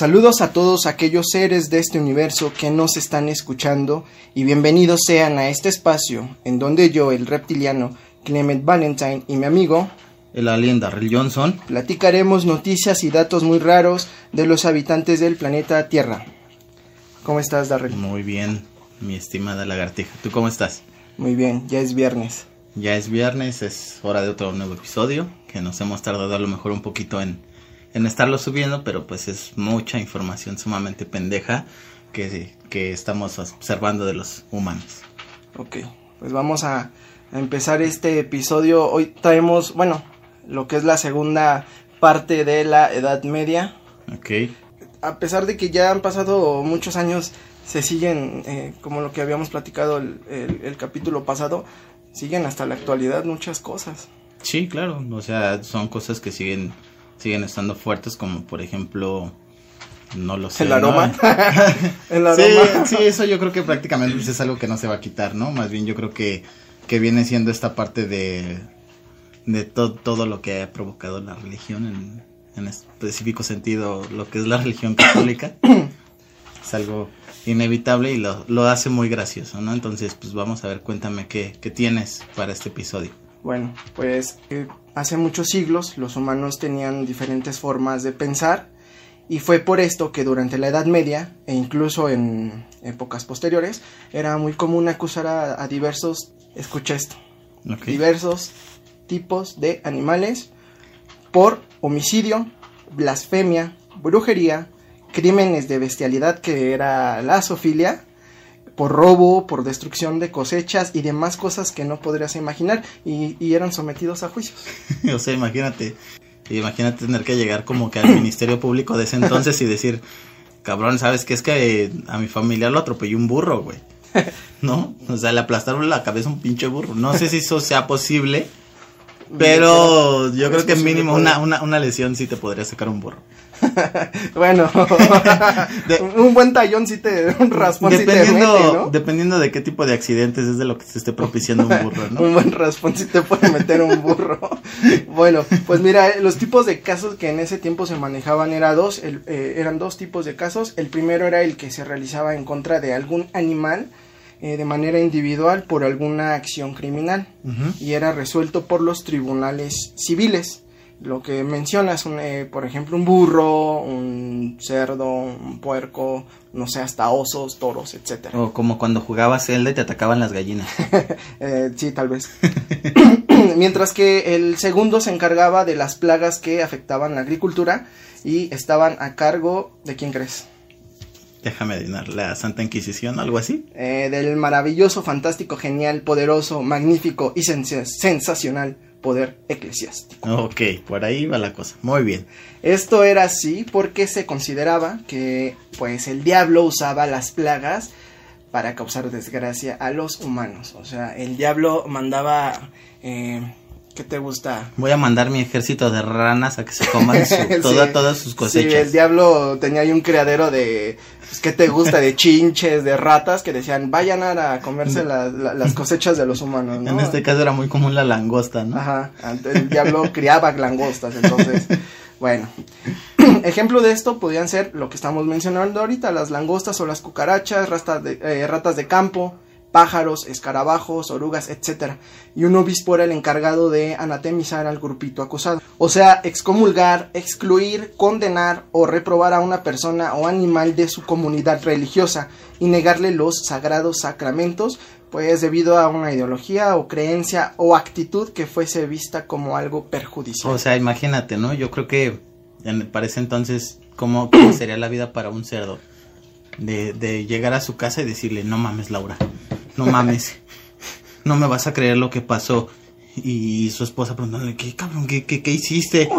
Saludos a todos aquellos seres de este universo que nos están escuchando y bienvenidos sean a este espacio en donde yo, el reptiliano Clement Valentine y mi amigo, el alien Darrell Johnson, platicaremos noticias y datos muy raros de los habitantes del planeta Tierra. ¿Cómo estás, Darrell? Muy bien, mi estimada lagartija. ¿Tú cómo estás? Muy bien, ya es viernes. Ya es viernes, es hora de otro nuevo episodio, que nos hemos tardado a lo mejor un poquito en, en estarlo subiendo, pero pues es mucha información sumamente pendeja que, que estamos observando de los humanos. Ok, pues vamos a, a empezar este episodio. Hoy traemos, bueno, lo que es la segunda parte de la Edad Media. Ok. A pesar de que ya han pasado muchos años, se siguen, eh, como lo que habíamos platicado el, el, el capítulo pasado, siguen hasta la actualidad muchas cosas. Sí, claro, o sea, son cosas que siguen siguen estando fuertes, como por ejemplo, no lo sé. El aroma. ¿no? El aroma. Sí, sí, eso yo creo que prácticamente pues, es algo que no se va a quitar, ¿no? Más bien yo creo que, que viene siendo esta parte de, de to todo lo que ha provocado la religión, en, en específico sentido, lo que es la religión católica. es algo inevitable y lo, lo hace muy gracioso, ¿no? Entonces, pues vamos a ver, cuéntame qué, qué tienes para este episodio. Bueno, pues eh, hace muchos siglos los humanos tenían diferentes formas de pensar y fue por esto que durante la Edad Media e incluso en épocas posteriores era muy común acusar a, a diversos, escucha esto, Okay. diversos tipos de animales por homicidio, blasfemia, brujería, crímenes de bestialidad que era la zoofilia, por robo, por destrucción de cosechas y demás cosas que no podrías imaginar y, y eran sometidos a juicios. o sea, imagínate, imagínate tener que llegar como que al Ministerio Público de ese entonces y decir, cabrón, ¿sabes qué? Es que eh, a mi familiar lo atropelló un burro, güey. ¿No? O sea, le aplastaron la cabeza a un pinche burro. No sé si eso sea posible, pero yo creo que mínimo una, una, una lesión sí te podría sacar un burro. bueno, De- un buen tallón sí te, un raspón sí te Dependiendo, mete, ¿no? dependiendo de qué tipo de accidentes es de lo que se esté propiciando un burro, ¿no? Un buen raspón sí te puede meter un burro. bueno, pues mira, eh, los tipos de casos que en ese tiempo se manejaban era dos, el- eh, eran dos tipos de casos. El primero era el que se realizaba en contra de algún animal eh, de manera individual por alguna acción criminal y era resuelto por los tribunales civiles. Lo que mencionas, un, eh, por ejemplo, un burro, un cerdo, un puerco, no sé, hasta osos, toros, etcétera. O como cuando jugabas Zelda y te atacaban las gallinas. Eh, sí, tal vez. Mientras que el segundo se encargaba de las plagas que afectaban la agricultura y estaban a cargo de quién crees? Déjame adivinar, la Santa Inquisición, algo así. Eh, del maravilloso, fantástico, genial, poderoso, magnífico y sens- sensacional poder eclesiástico. Ok, por ahí va la cosa. Muy bien. Esto era así porque se consideraba que pues el diablo usaba las plagas para causar desgracia a los humanos. O sea, el diablo mandaba eh, ¿qué te gusta? Voy a mandar mi ejército de ranas a que se coman su- Sí. toda- todas sus Sí, cosechas. el diablo tenía ahí un criadero de, pues, ¿qué te gusta? De chinches, de ratas que decían, vayan a comerse la- la- las cosechas de los humanos, ¿no? En este caso era muy común la langosta, ¿no? Ajá, el diablo criaba langostas, entonces, bueno. Ejemplo de esto podrían ser lo que estamos mencionando ahorita, las langostas o las cucarachas, ratas de, eh, ratas de campo, pájaros, escarabajos, orugas, etcétera. Y un obispo era el encargado de anatemizar al grupito acusado. O sea, excomulgar, excluir, condenar o reprobar a una persona o animal de su comunidad religiosa y negarle los sagrados sacramentos, pues debido a una ideología o creencia o actitud que fuese vista como algo perjudicial. O sea, imagínate, ¿no? Yo creo que ese entonces, ¿cómo, cómo sería la vida para un cerdo? De, de llegar a su casa y decirle, no mames, Laura, no mames, no me vas a creer lo que pasó. Y su esposa preguntándole, ¿qué cabrón? ¿Qué, qué, qué hiciste?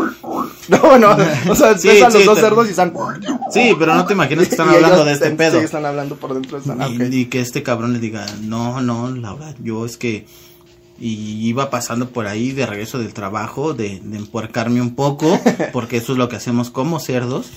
No, no, o sea, Sí, ves a los sí, dos te- cerdos y están... Sí, pero no te imaginas que están hablando de este pedo. Sí, están hablando por dentro. Están, Y, ok. y que este cabrón le diga, no, no, Laura, yo es que y iba pasando por ahí de regreso del trabajo, de, de empuercarme un poco, porque eso es lo que hacemos como cerdos,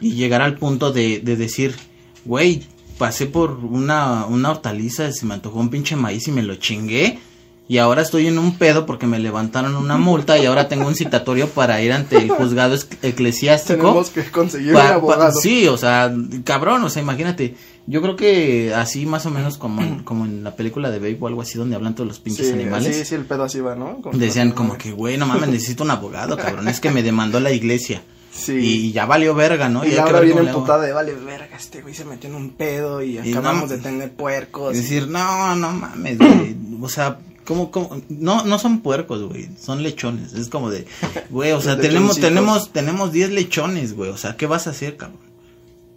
y llegar al punto de, de decir, güey, pasé por una, una hortaliza, se me antojó un pinche maíz y me lo chingué, y ahora estoy en un pedo porque me levantaron una multa y ahora tengo un citatorio para ir ante el juzgado eclesiástico. Tenemos que conseguir Pa- un pa- abogado. sí, o sea, cabrón, o sea, imagínate. Yo creo que así más o menos como, en- como en la película de Babe o algo así donde hablan todos los pinches Sí, animales. Sí, sí, el pedo así va, ¿no? Como- Decían como que, güey, no mames, necesito un abogado, cabrón. Es que me demandó la iglesia. Sí. Y ya valió verga, ¿no? Y ver viene emputada de vale, verga, este güey se metió en un pedo y Y acabamos no- de tener puercos. Decir, no, no mames, güey. O sea, ¿cómo, cómo? No, no son puercos, güey. Son lechones. Es como de, güey, o sea, tenemos, tenemos, tenemos 10 lechones, güey. O sea, ¿qué vas a hacer, cabrón?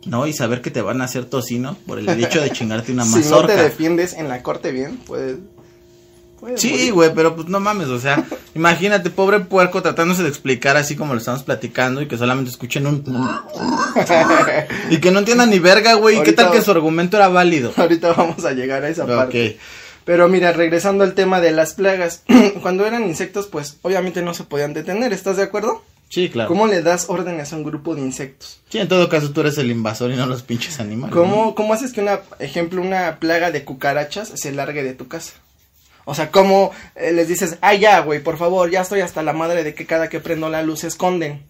No, y saber que te van a hacer tocino por el hecho de chingarte una si no mazorca. te defiendes en la corte bien, puedes. Puedes Sí, güey, pero pues no mames, o sea, imagínate, pobre puerco tratándose de explicar así como lo estamos platicando y que solamente escuchen un... y que no entiendan ni verga, güey, ¿qué tal que su argumento era válido? Ahorita vamos a llegar a esa parte. Pero mira, regresando al tema de las plagas, cuando eran insectos, pues obviamente no se podían detener, ¿estás de acuerdo? sí, claro. ¿Cómo le das órdenes a un grupo de insectos? Sí, en todo caso tú eres el invasor y no los pinches animales. ¿no? ¿Cómo, ¿Cómo haces que una, ejemplo, una plaga de cucarachas se largue de tu casa? O sea, ¿cómo eh, les dices, ah, ya, güey, por favor, ya estoy hasta la madre de que cada que prendo la luz se esconden?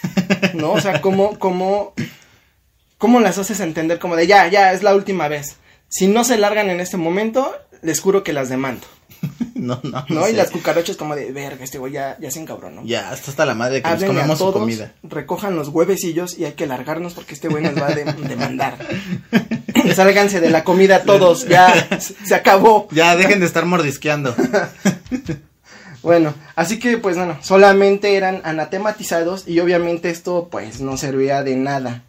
¿No? O sea, ¿cómo, cómo, cómo las haces entender como de, ya, ya, es la última vez? Si no se largan en este momento, les juro que las demando. No, no, ¿No? sé. Y las cucarachas como de, verga, este güey ya, ya se encabronó. ¿no? Ya, hasta hasta la madre que nos Háblenle a comemos su comida. recojan los huevecillos y hay que largarnos porque este güey nos va a de- demandar. Sálganse de la comida todos, ya se se acabó. Ya, dejen de estar mordisqueando. Bueno, así que pues bueno, solamente eran anatematizados y obviamente esto pues no servía de nada.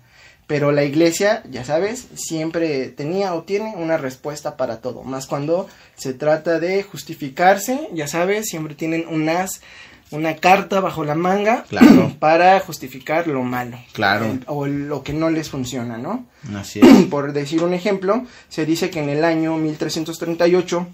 Pero la iglesia, ya sabes, siempre tenía o tiene una respuesta para todo. Más cuando se trata de justificarse, ya sabes, siempre tienen unas, una carta bajo la manga Claro. para justificar lo malo. Claro. El- o lo que no les funciona, ¿no? Así es. Por decir un ejemplo, se dice que en el año 1338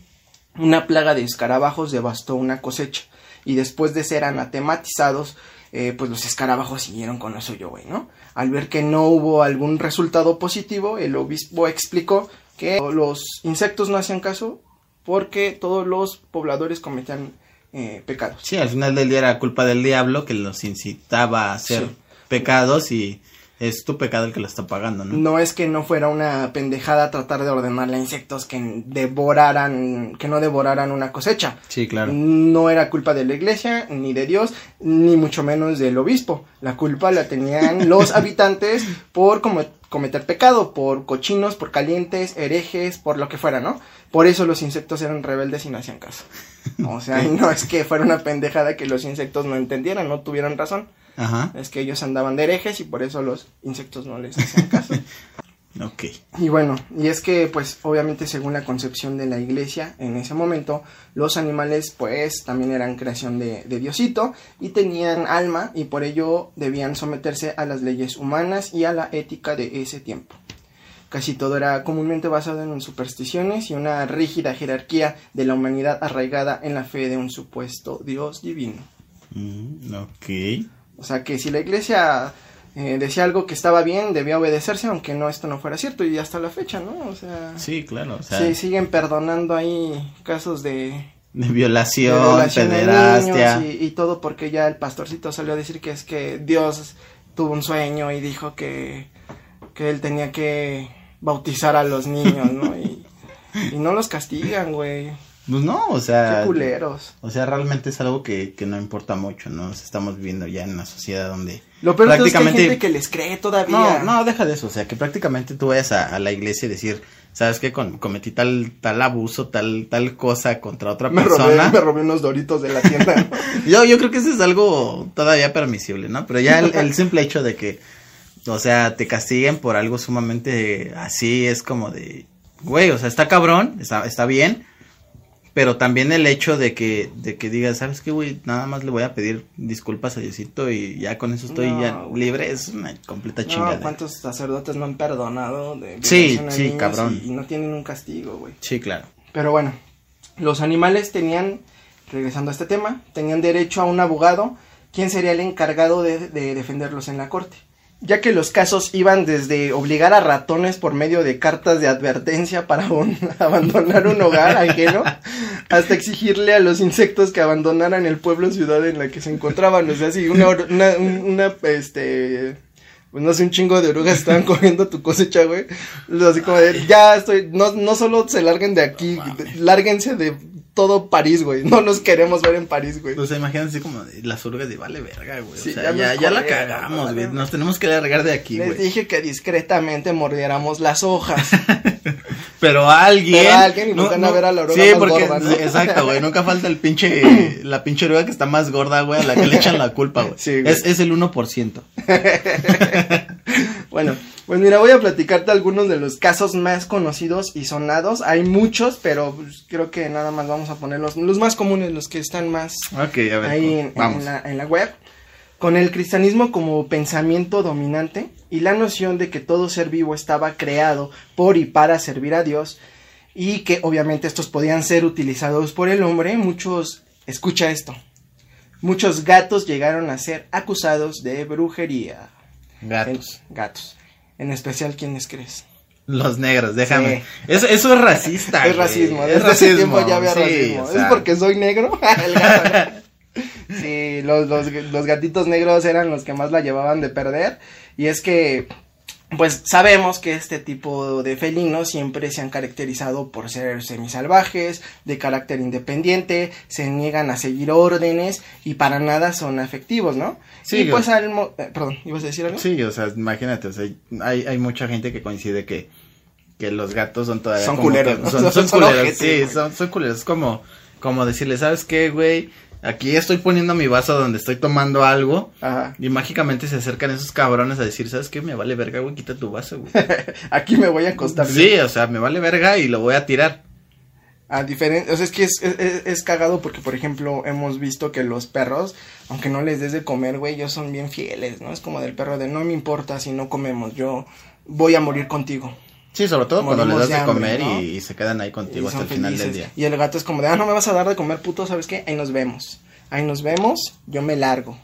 una plaga de escarabajos devastó una cosecha y después de ser anatematizados, eh, pues los escarabajos siguieron con lo suyo, güey, ¿no? Al ver que no hubo algún resultado positivo, el obispo explicó que los insectos no hacían caso porque todos los pobladores cometían eh, pecados. Sí, al final del día era culpa del diablo que los incitaba a hacer Sí. pecados y es tu pecado el que lo está pagando, ¿no? No es que no fuera una pendejada tratar de ordenarle a insectos que devoraran, que no devoraran una cosecha. Sí, claro. No era culpa de la iglesia, ni de Dios, ni mucho menos del obispo. La culpa la tenían los habitantes por como- cometer pecado, por cochinos, por calientes, herejes, por lo que fuera, ¿no? Por eso los insectos eran rebeldes y no hacían caso. O sea, y no es que fuera una pendejada que los insectos no entendieran, no tuvieran razón. Ajá. Es que ellos andaban de herejes y por eso los insectos no les hacían caso. Ok. Y bueno, y es que pues obviamente según la concepción de la iglesia en ese momento, los animales pues también eran creación de, de Diosito y tenían alma y por ello debían someterse a las leyes humanas y a la ética de ese tiempo. Casi todo era comúnmente basado en supersticiones y una rígida jerarquía de la humanidad arraigada en la fe de un supuesto Dios divino. Mm, ok. O sea que si la iglesia eh, decía algo que estaba bien, debía obedecerse, aunque no esto no fuera cierto, y hasta la fecha, ¿no? O sea, Sí, claro. O sea, sí, siguen perdonando ahí casos de, de de violación, de pederastia. niños y, y todo porque ya el pastorcito salió a decir que es que Dios tuvo un sueño y dijo que, que él tenía que bautizar a los niños, ¿no? Y, y no los castigan, güey. Pues no, o sea. Qué culeros. O sea, realmente es algo que, que no importa mucho, ¿no? O sea, estamos viviendo ya en una sociedad donde... Lo peor todo es que hay Prácticamente- gente que les cree todavía. No, no, deja de eso, o sea, que prácticamente tú vayas a, a la iglesia y decir, ¿sabes qué? Con- cometí tal, tal abuso, tal, tal cosa contra otra Me robé, persona. me robé unos doritos de la tienda. Yo, yo creo que eso es algo todavía permisible, ¿no? Pero ya el, el simple hecho de que, o sea, te castiguen por algo sumamente así es como de, güey, o sea, está cabrón, está, está bien, pero también el hecho de que, de que digas, ¿sabes qué, güey? Nada más le voy a pedir disculpas a Diosito y ya con eso estoy No, ya libre, es una completa No, chingada. ¿cuántos sacerdotes no han perdonado de Sí, sí, cabrón. Y, y no tienen un castigo, güey. Sí, claro. Pero bueno, los animales tenían, regresando a este tema, tenían derecho a un abogado, quien sería el encargado de, de defenderlos en la corte. Ya que los casos iban desde obligar a ratones por medio de cartas de advertencia para abandonar un hogar ajeno, hasta exigirle a los insectos que abandonaran el pueblo o ciudad en la que se encontraban. O sea, si una, una, un- una, este, pues no sé, un chingo de orugas estaban comiendo tu cosecha, güey. Así como de, ya estoy, no, no solo se larguen de aquí, lárguense de todo París, güey. No nos queremos ver en París, güey. O sea, imagínate así como las orugas de vale verga, güey. Sí, o sea, ya ya, nos ya la cagamos, güey. Nos tenemos que largar de aquí, Les güey. dije que discretamente mordiéramos las hojas. Pero alguien. Pero alguien y nos van a ver a la oruga Sí, más porque. gorda, ¿no? Exacto, güey. Nunca falta el pinche. la pinche oruga que está más gorda, güey, a la que le echan la culpa, güey. Sí, güey. es, es el 1%. Bueno, pues mira, voy a platicarte algunos de los casos más conocidos y sonados. Hay muchos, pero pues, creo que nada más vamos a poner los, los más comunes, los que están más Ok, a ver. ahí en, vamos. en la, en la web. Con el cristianismo como pensamiento dominante y la noción de que todo ser vivo estaba creado por y para servir a Dios y que obviamente estos podían ser utilizados por el hombre, muchos, escucha esto, muchos gatos llegaron a ser acusados de brujería. Gatos. Gatos. En especial, ¿quiénes crees? Los negros, déjame. Sí. Eso, eso es racista. es racismo. Es Desde ese racismo, tiempo ya había sí, racismo. o sea, ¿Es porque soy negro? El gato, ¿no? Sí, los, los, los gatitos negros eran los que más la llevaban de perder. Y es que, pues sabemos que este tipo de felinos siempre se han caracterizado por ser semisalvajes, de carácter independiente, se niegan a seguir órdenes y para nada son afectivos, ¿no? Sí, y pues al... mo- eh, perdón, ¿ibas a decir algo? Sí, o sea, imagínate, o sea, hay, hay mucha gente que coincide que, que los gatos son todavía Son como culeros, que- ¿no? son, son Son culeros, sí, son, son culeros, es como, como decirle, ¿sabes qué, güey? Aquí estoy poniendo mi vaso donde estoy tomando algo Ajá. y mágicamente se acercan esos cabrones a decir, ¿sabes qué? Me vale verga, güey, quita tu vaso, güey. Aquí me voy a acostar. sí, o sea, me vale verga y lo voy a tirar. A diferente, o sea, es que es, es, es cagado porque, por ejemplo, hemos visto que los perros, aunque no les des de comer, güey, ellos son bien fieles, ¿no? Es como del perro de no me importa si no comemos, yo voy a morir contigo. Sí, sobre todo cuando les Morimos das de hambre, comer ¿no? y, y se quedan ahí contigo hasta el final del día. Y el gato es como de, ah, no me vas a dar de comer, puto, ¿sabes qué? Ahí nos vemos. Ahí nos vemos, yo me largo.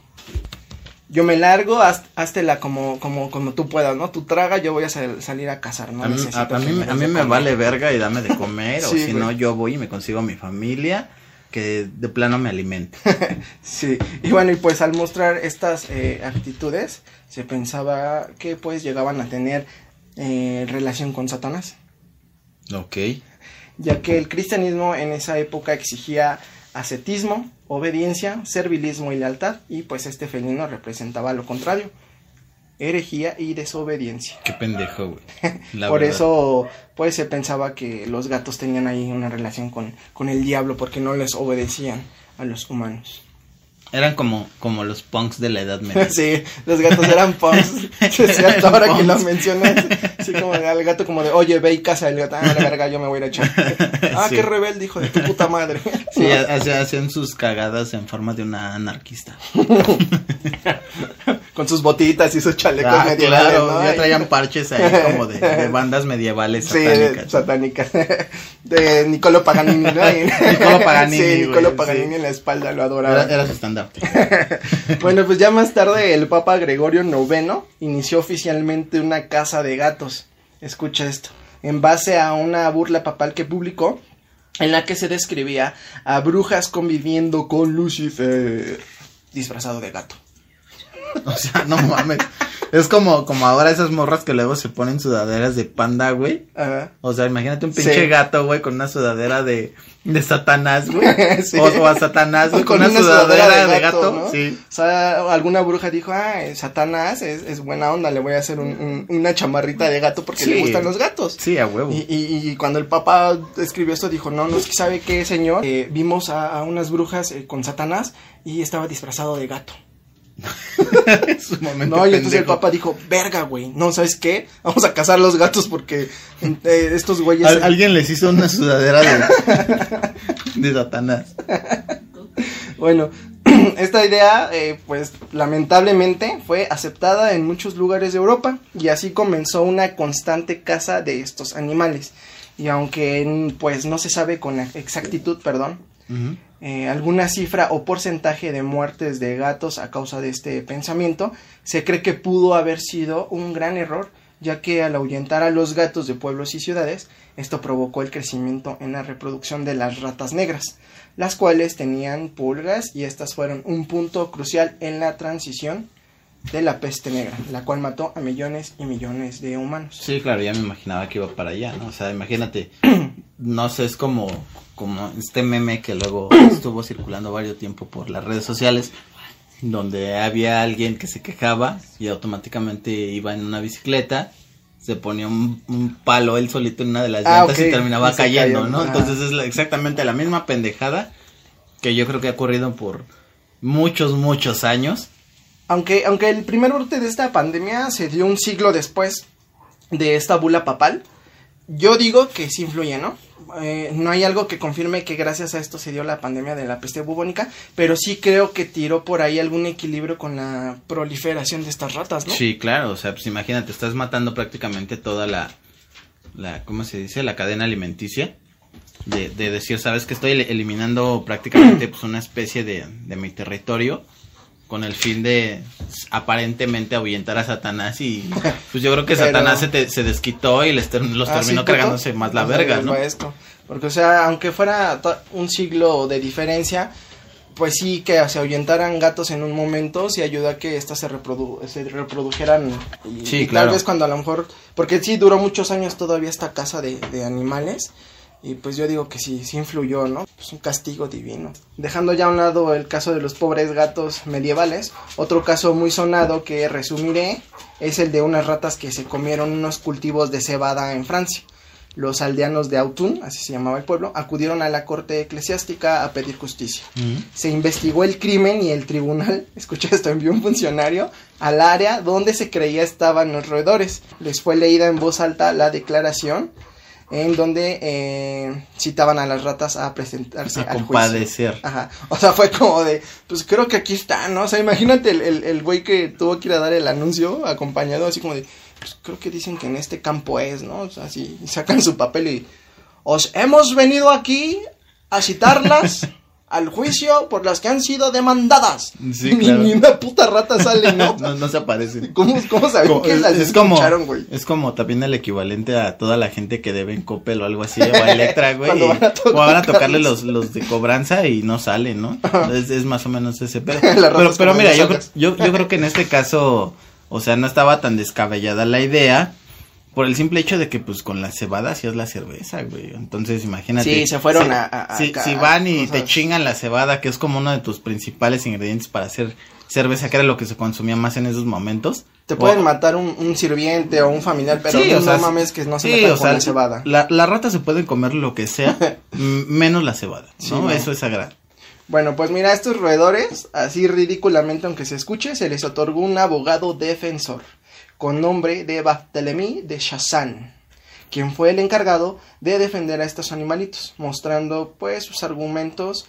Yo me largo, haz, háztela como, como, como tú puedas, ¿no? Tú traga, yo voy a sal- salir a cazar, ¿no? a mí, a- a mí, me a mí vale verga y dame de comer, o si no, yo voy y me consigo mi familia que de plano me alimente. Sí, y bueno, y pues al mostrar estas eh, actitudes, se pensaba que pues llegaban a tener eh, relación con Satanás, ok. ya que el cristianismo en esa época exigía ascetismo, obediencia, servilismo y lealtad, y pues este felino representaba lo contrario, herejía y desobediencia. Qué pendejo, güey. Por verdad. eso, pues se pensaba que los gatos tenían ahí una relación con, con el diablo, porque no les obedecían a los humanos. Eran como, como los punks de la edad media. Sí, los gatos eran punks. Sí, hasta ahora que lo mencionas. Sí, como el gato como de, oye, ve y casa el gato. Ah, la verga, yo me voy a ir a echar. Ah, Sí. qué rebelde, hijo de tu puta madre. Sí, hacían sus cagadas en forma de una anarquista. Con sus botitas y sus chalecos Ah, medievales, claro, ¿no? ya traían parches ahí como de, de bandas medievales Sí, satánicas. satánicas. De Nicolo Paganini, ¿no? Niccolo Paganini, Sí, Nicolo güey, Paganini sí. en la espalda, lo adoraba. Era, era su stand-up. Bueno, pues ya más tarde el Papa Gregorio IX inició oficialmente una casa de gatos. Escucha esto. En base a una burla papal que publicó, en la que se describía a brujas conviviendo con Lucifer, disfrazado de gato. O sea, no mames. Es como, como ahora esas morras que luego se ponen sudaderas de panda, güey. Ajá. O sea, imagínate un pinche Sí. gato, güey, con una sudadera de, de Satanás, güey. Sí. o, o a Satanás, güey, con, una, sudadera, de gato. ¿no? Sí. O sea, alguna bruja dijo, ah, Satanás es, es buena onda, le voy a hacer un- un- una chamarrita de gato porque Sí. le gustan los gatos. Sí, a huevo. Y, y- y cuando el Papa escribió esto dijo, no, no es que sabe qué, señor, Eh, vimos a, a unas brujas eh, con Satanás y estaba disfrazado de gato. Es un momento No, y entonces el. Papa dijo, verga, güey, no, ¿sabes qué? Vamos a cazar los gatos porque eh, estos güeyes... Al- alguien les hizo una sudadera de, de Satanás. Bueno, esta idea, eh, pues lamentablemente fue aceptada en muchos lugares de Europa y así comenzó una constante caza de estos animales. Y aunque pues no se sabe con exactitud, perdón, eh, alguna cifra o porcentaje de muertes de gatos a causa de este pensamiento, se cree que pudo haber sido un gran error, ya que al ahuyentar a los gatos de pueblos y ciudades, esto provocó el crecimiento en la reproducción de las ratas negras, las cuales tenían pulgas y estas fueron un punto crucial en la transición de la peste negra, la cual mató a millones y millones de humanos. Sí, claro, ya me imaginaba que iba para allá, ¿no? O sea, imagínate, no sé, es como, como este meme que luego estuvo circulando varios tiempo por las redes sociales, donde había alguien que se quejaba y automáticamente iba en una bicicleta, se ponía un, palo él solito en una de las Ah, llantas y terminaba y cayendo, cayó, ¿no? Entonces es la- exactamente la misma pendejada que yo creo que ha ocurrido por muchos, muchos años. Aunque, aunque el primer brote de esta pandemia se dio un siglo después de esta bula papal, yo digo que sí influye, ¿no? Eh, no hay algo que confirme que gracias a esto se dio la pandemia de la peste bubónica, pero sí creo que tiró por ahí algún equilibrio con la proliferación de estas ratas, ¿no? Sí, claro, o sea, pues imagínate, estás matando prácticamente toda la, ¿cómo se dice? La cadena alimenticia. De, de decir, sabes que estoy el- eliminando prácticamente pues una especie de, de mi territorio con el fin de aparentemente ahuyentar a Satanás y pues yo creo que Pero- Satanás se, te- se desquitó y les ter- los Ah, terminó sí, cargándose más la verga, ¿no? esto. Porque, o sea, aunque fuera un siglo de diferencia, pues sí que se ahuyentaran gatos en un momento, sí ayudó a que éstas se, reprodu se reprodujeran. Y, Sí, y claro. tal vez cuando a lo mejor, porque sí duró muchos años todavía esta casa de, de animales. Y pues yo digo que sí, sí influyó, ¿no? Pues un castigo divino. Dejando ya a un lado el caso de los pobres gatos medievales, otro caso muy sonado que resumiré es el de unas ratas que se comieron unos cultivos de cebada en Francia. Los aldeanos de Autun, así se llamaba el pueblo, acudieron a la corte eclesiástica a pedir justicia. Ujú. Se investigó el crimen y el tribunal, escucha esto, envió un funcionario al área donde se creía estaban los roedores. Les fue leída en voz alta la declaración en donde eh, citaban a las ratas a presentarse A al juicio. compadecer. Ajá. O sea, fue como de, pues creo que aquí está, ¿no? O sea, imagínate el, el, el güey que tuvo que ir a dar el anuncio acompañado, así como de, pues creo que dicen que en este campo es, ¿no? O sea, así, sacan su papel y, os hemos venido aquí a citarlas al juicio por las que han sido demandadas. Sí, Ni- claro. Ni, una puta rata sale, ¿no? No, no se aparece. ¿Cómo, cómo sabían que las es como escucharon, güey? es como también el equivalente a toda la gente que debe en Coppel o algo así o a Electra güey Cuando y- van a o van a tocarle los, los de cobranza y no salen no es, es más o menos ese pedo pero, pero mira yo, yo yo creo que en este caso o sea no estaba tan descabellada la idea por el simple hecho de que pues con la cebada hacías la cerveza güey entonces imagínate Sí, se fueron si- a- a- si, van y cosas. te chingan la cebada que es como uno de tus principales ingredientes para hacer cerveza que era lo que se consumía más en esos momentos Te o- pueden matar un, un sirviente o un familiar, pero Sí, no, o sea, mames que no se sí, metan o con sea, la cebada. La, las ratas se pueden comer lo que sea, menos la cebada, Sí, ¿no? no. Eso es sagrado. Bueno, pues mira, a estos roedores, así ridículamente aunque se escuche, se les otorgó un abogado defensor, con nombre de Barthélemy de Chassan, quien fue el encargado de defender a estos animalitos, mostrando pues sus argumentos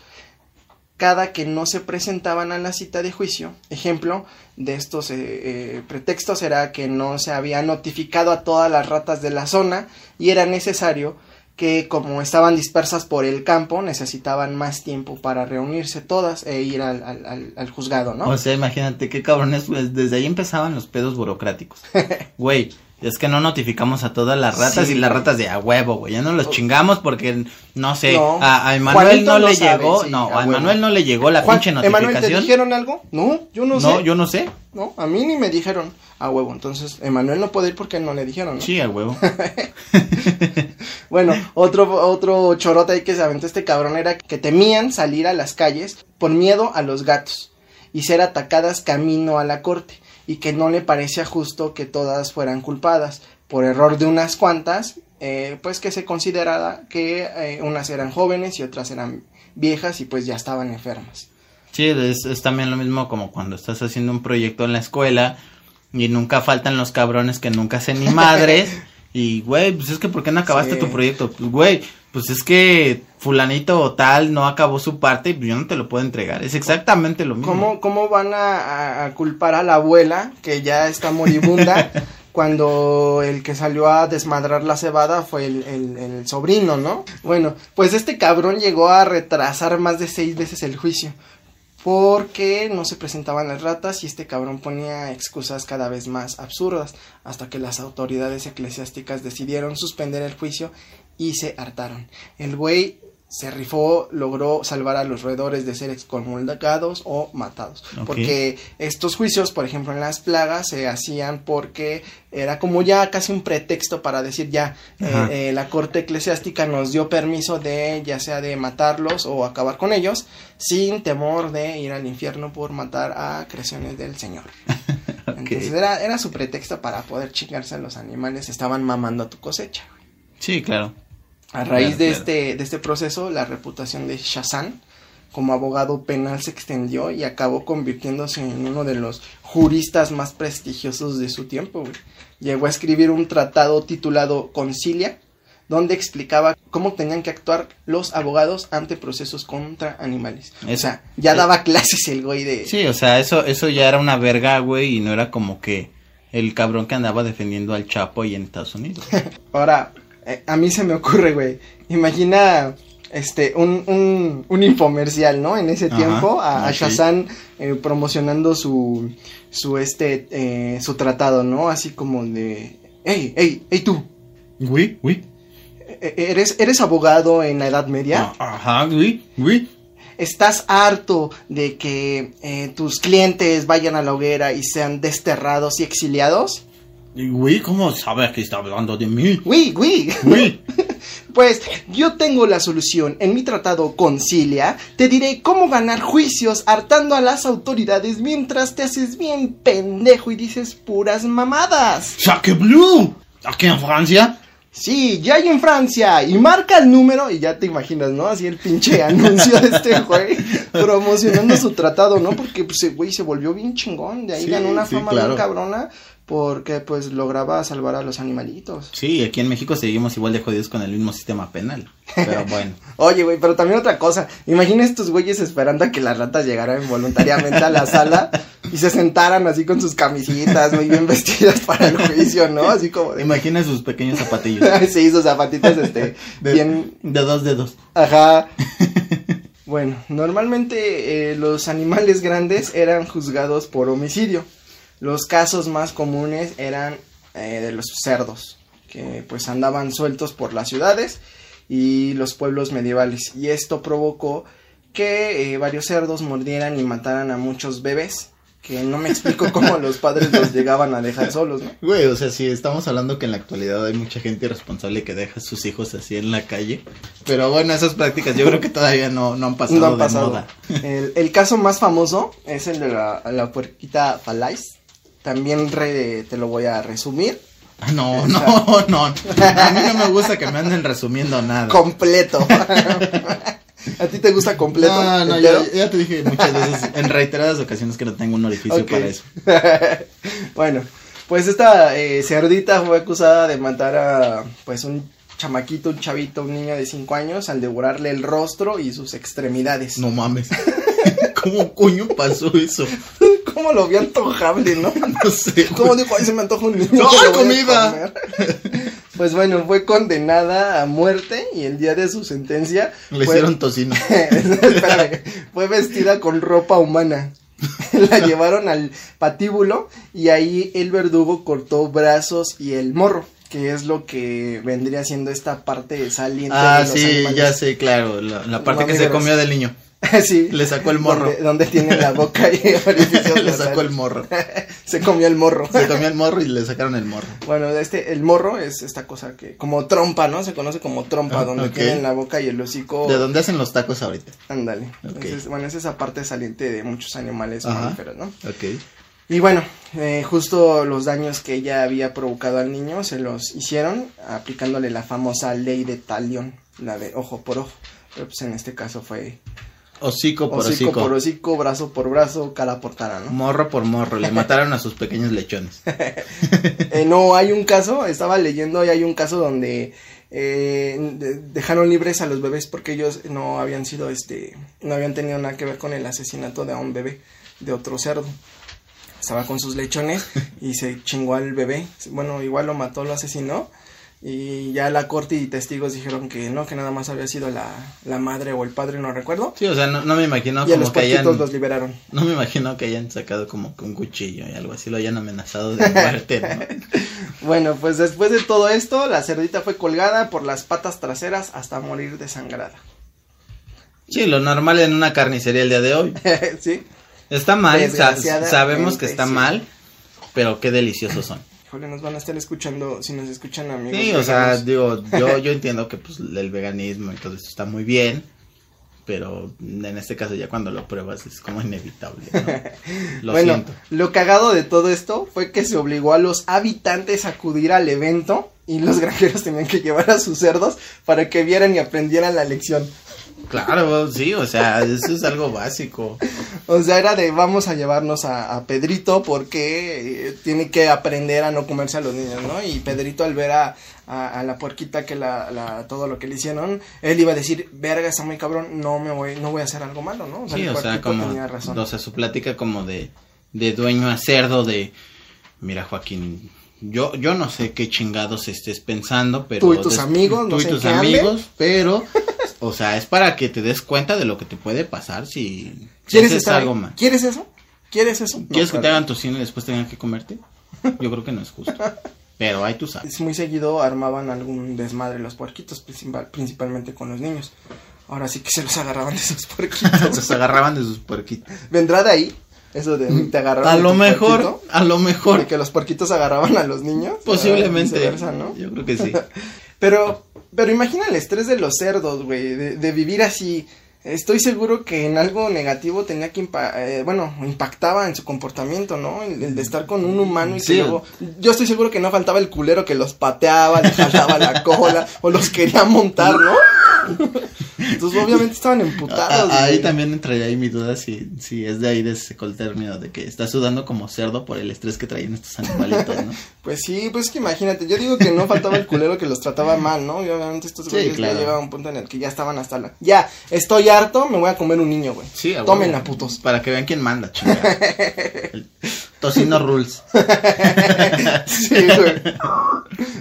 cada que no se presentaban a la cita de juicio. Ejemplo de estos eh, eh, pretextos era que no se había notificado a todas las ratas de la zona y era necesario que como estaban dispersas por el campo necesitaban más tiempo para reunirse todas e ir al, al- al- al juzgado, ¿no? O sea, imagínate qué cabrones, pues, desde ahí empezaban los pedos burocráticos. Güey, es que no notificamos a todas las ratas Sí, y las ratas de a huevo, güey, ya no los chingamos porque, no sé, No. a, a Emanuel no le sabe, llegó, sí, no, a a. Emanuel no le llegó la Juan, pinche Emanuel, ¿te notificación. dijeron algo? No, yo no, no, sé. yo no sé. No, a mí ni me dijeron a huevo. Entonces, Emanuel no puede ir porque no le dijeron, ¿no? Sí, a huevo. Bueno, otro, otro chorote ahí que se aventó este cabrón era que temían salir a las calles por miedo a los gatos y ser atacadas camino a la corte y que no le parecía justo que todas fueran culpadas por error de unas cuantas, eh, pues que se considerara que eh, unas eran jóvenes y otras eran viejas y pues ya estaban enfermas. Sí, es, es también lo mismo como cuando estás haciendo un proyecto en la escuela y nunca faltan los cabrones que nunca hacen ni madres. Y, güey, pues es que ¿por qué no acabaste Sí. tu proyecto? Pues, güey, pues es que fulanito o tal no acabó su parte y pues yo no te lo puedo entregar. Es exactamente lo mismo. ¿Cómo, cómo van a, a- a culpar a la abuela que ya está moribunda cuando el que salió a desmadrar la cebada fue el, el, el sobrino, ¿no? Bueno, pues este cabrón llegó a retrasar más de seis veces el juicio porque no se presentaban las ratas y este cabrón ponía excusas cada vez más absurdas hasta que las autoridades eclesiásticas decidieron suspender el juicio y se hartaron. El güey se rifó, logró salvar a los roedores de ser excomulgados o matados. Porque estos juicios, por ejemplo, en las plagas se hacían porque era como ya casi un pretexto para decir ya eh, eh, la corte eclesiástica nos dio permiso de ya sea de matarlos o acabar con ellos sin temor de ir al infierno por matar a creaciones del Señor. Entonces era, era su pretexto para poder chingarse a los animales, estaban mamando a tu cosecha. Sí, claro. A raíz Claro, de, claro. este, de este proceso, la reputación de Shazam como abogado penal se extendió y acabó convirtiéndose en uno de los juristas más prestigiosos de su tiempo. güey. Llegó a escribir un tratado titulado Concilia, donde explicaba cómo tenían que actuar los abogados ante procesos contra animales. O sea, ya daba clases el güey de... Sí, o sea, eso, eso ya era una verga, güey, y no era como que el cabrón que andaba defendiendo al Chapo ahí en Estados Unidos. Ahora, eh, a mí se me ocurre, güey. Imagina este un, un, un infomercial, ¿no? En ese Ajá, tiempo, a. Shazam eh, promocionando su su este eh, su tratado, ¿no? Así como de hey, hey, hey tú, Güey, güey. eh, eres eres abogado en la Edad Media. Ah, Ajá, güey, güey. ¿Estás harto de que eh, tus clientes vayan a la hoguera y sean desterrados y exiliados? Güey, ¿cómo sabes que está hablando de mí? Uy, uy. Güey. Pues yo tengo la solución. En mi tratado Concilia te diré cómo ganar juicios hartando a las autoridades mientras te haces bien pendejo y dices puras mamadas. ¡Saque Blue! ¿Aquí en Francia? Sí, ya hay en Francia y marca el número y ya te imaginas, ¿no? Así el pinche anuncio de este güey promocionando su tratado, ¿no? Porque pues el güey se volvió bien chingón, de ahí Sí, ganó una sí, fama claro. bien cabrona porque pues lograba salvar a los animalitos. Sí, aquí en México seguimos igual de jodidos con el mismo sistema penal. Pero bueno. Oye, güey, pero también otra cosa. Imagina estos güeyes esperando a que las ratas llegaran voluntariamente a la sala y se sentaran así con sus camisitas muy bien vestidas para el juicio, ¿no? Así como de... Imagina sus pequeños zapatillos. sí, sus zapatitos, este, De, bien... de dos dedos. Ajá. Bueno, normalmente eh, los animales grandes eran juzgados por homicidio. Los casos más comunes eran eh, de los cerdos, que pues andaban sueltos por las ciudades y los pueblos medievales. Y esto provocó que eh, varios cerdos mordieran y mataran a muchos bebés, que no me explico cómo los padres los llegaban a dejar solos, ¿no? Güey, o sea, sí, estamos hablando que en la actualidad hay mucha gente irresponsable que deja a sus hijos así en la calle. Pero bueno, esas prácticas yo creo que todavía no, no han pasado No ha de pasado. moda. El, el caso más famoso es el de la, la puerquita Falais. También re- te lo voy a resumir. No, no, no. A mí no me gusta que me anden resumiendo nada. Completo. ¿A ti te gusta completo? No, no, ya, te dije muchas veces, en reiteradas ocasiones que no tengo un orificio para eso. bueno, pues esta eh, cerdita fue acusada de matar a pues un chamaquito, un chavito, un niño de 5 años al devorarle el rostro y sus extremidades. No mames. ¿Cómo coño pasó eso? ¿Cómo lo vi antojable, no? No sé. ¿Cómo dijo? Ahí se me antoja un niño. ¡No, comida! comer". Pues bueno, fue condenada a muerte y el día de su sentencia Le fue- hicieron tocino. Espérame, fue vestida con ropa humana. La llevaron al patíbulo y ahí el verdugo cortó brazos y el morro, que es lo que vendría siendo esta parte saliente Ah, de los sí, animales. ya sé, claro. La, la parte que se comió del niño. sí. Le sacó el morro. Donde, donde tiene la boca y Le sacó el morro. Se comió el morro. Se comió el morro y le sacaron el morro. Bueno, este, el morro es esta cosa que, como trompa, ¿no? Se conoce como trompa, Ah, donde ok. tienen la boca y el hocico. ¿De dónde hacen los tacos ahorita? Ándale. Ok. Entonces, bueno, es esa parte saliente de muchos animales mamíferos, ¿no? Ok. Y bueno, eh, justo los daños que ella había provocado al niño se los hicieron aplicándole la famosa ley de talión, la de ojo por ojo. Pero pues en este caso fue Hocico por hocico, hocico. por hocico, brazo por brazo, cara por cara, ¿no? Morro por morro. Le mataron a sus pequeños lechones. Eh, no, hay un caso, estaba leyendo y hay un caso donde eh, de- dejaron libres a los bebés porque ellos no habían sido, este, no habían tenido nada que ver con el asesinato de a un bebé de otro cerdo. estaba con sus lechones y se chingó al bebé. Bueno, igual lo mató, lo asesinó. Y ya la corte y testigos dijeron que no, que nada más había sido la, la madre o el padre, no recuerdo. Sí, o sea, no, no me imagino y a como los que hayan... los liberaron. No me imagino que hayan sacado como que un cuchillo y algo así, lo hayan amenazado de muerte, ¿no? Bueno, pues después de todo esto, la cerdita fue colgada por las patas traseras hasta morir desangrada. Sí, lo normal en una carnicería el día de hoy. ¿Sí? Está mal, sa- sabemos que está sí. mal, pero qué deliciosos son. Híjole, nos van a estar escuchando, si nos escuchan amigos. Sí, o sea, digo, yo, yo entiendo que pues el veganismo y todo esto está muy bien, pero en este caso ya cuando lo pruebas es como inevitable, ¿no? Lo bueno, siento. lo cagado de todo esto fue que se obligó a los habitantes a acudir al evento y los granjeros tenían que llevar a sus cerdos para que vieran y aprendieran la lección. Claro, sí, o sea, eso es algo básico. O sea, era de vamos a llevarnos a, a Pedrito porque eh, tiene que aprender a no comerse a los niños, ¿no? Y Pedrito al ver a, a, a la puerquita que la, la, todo lo que le hicieron, él iba a decir, verga, está muy cabrón, no me voy, no voy a hacer algo malo, ¿no? Sí, el o sea, como, tenía razón. o sea, su plática como de, de dueño a cerdo de, mira Joaquín, yo, yo no sé qué chingados estés pensando, pero... Tú y tus des- amigos, tú no y sé tus amigos, pero, o sea, es para que te des cuenta de lo que te puede pasar si, ¿Quieres haces estar algo mal. ¿Quieres eso? ¿Quieres eso? No, ¿Quieres que te hagan tocino y después tengan que comerte? Yo creo que no es justo. Pero ahí tú sabes. Es muy seguido armaban algún desmadre los puerquitos, principal- principalmente con los niños. Ahora sí que se los agarraban de esos puerquitos. Se agarraban de sus puerquitos. ¿Vendrá de ahí? Eso de te agarraban A de lo mejor, puerquito, a lo mejor, De que los puerquitos agarraban a los niños. posiblemente. viceversa, ¿no? Yo creo que sí. Pero, pero imagina el estrés de los cerdos, güey, de, de vivir así. Estoy seguro que en algo negativo tenía que, impa- eh, bueno, impactaba en su comportamiento, ¿no? El, el de estar con un humano y que Sí. luego, yo estoy seguro que no faltaba el culero que los pateaba, les jalaba la cola, o los quería montar, ¿no? Entonces, obviamente estaban emputados. A- ahí güey. también entraría ahí mi duda si, si es de ahí de ese el término de que está sudando como cerdo por el estrés que traían estos animalitos, ¿no? Pues sí, pues es que imagínate, yo digo que no faltaba el culero que los trataba mal, ¿no? Y obviamente estos Sí, güeyes claro. ya un punto en el que ya estaban hasta la... Ya, estoy harto, me voy a comer un niño, güey. Sí, a Tomen huevo. a putos. Para que vean quién manda, chingada. El Tocino rules. Sí, güey.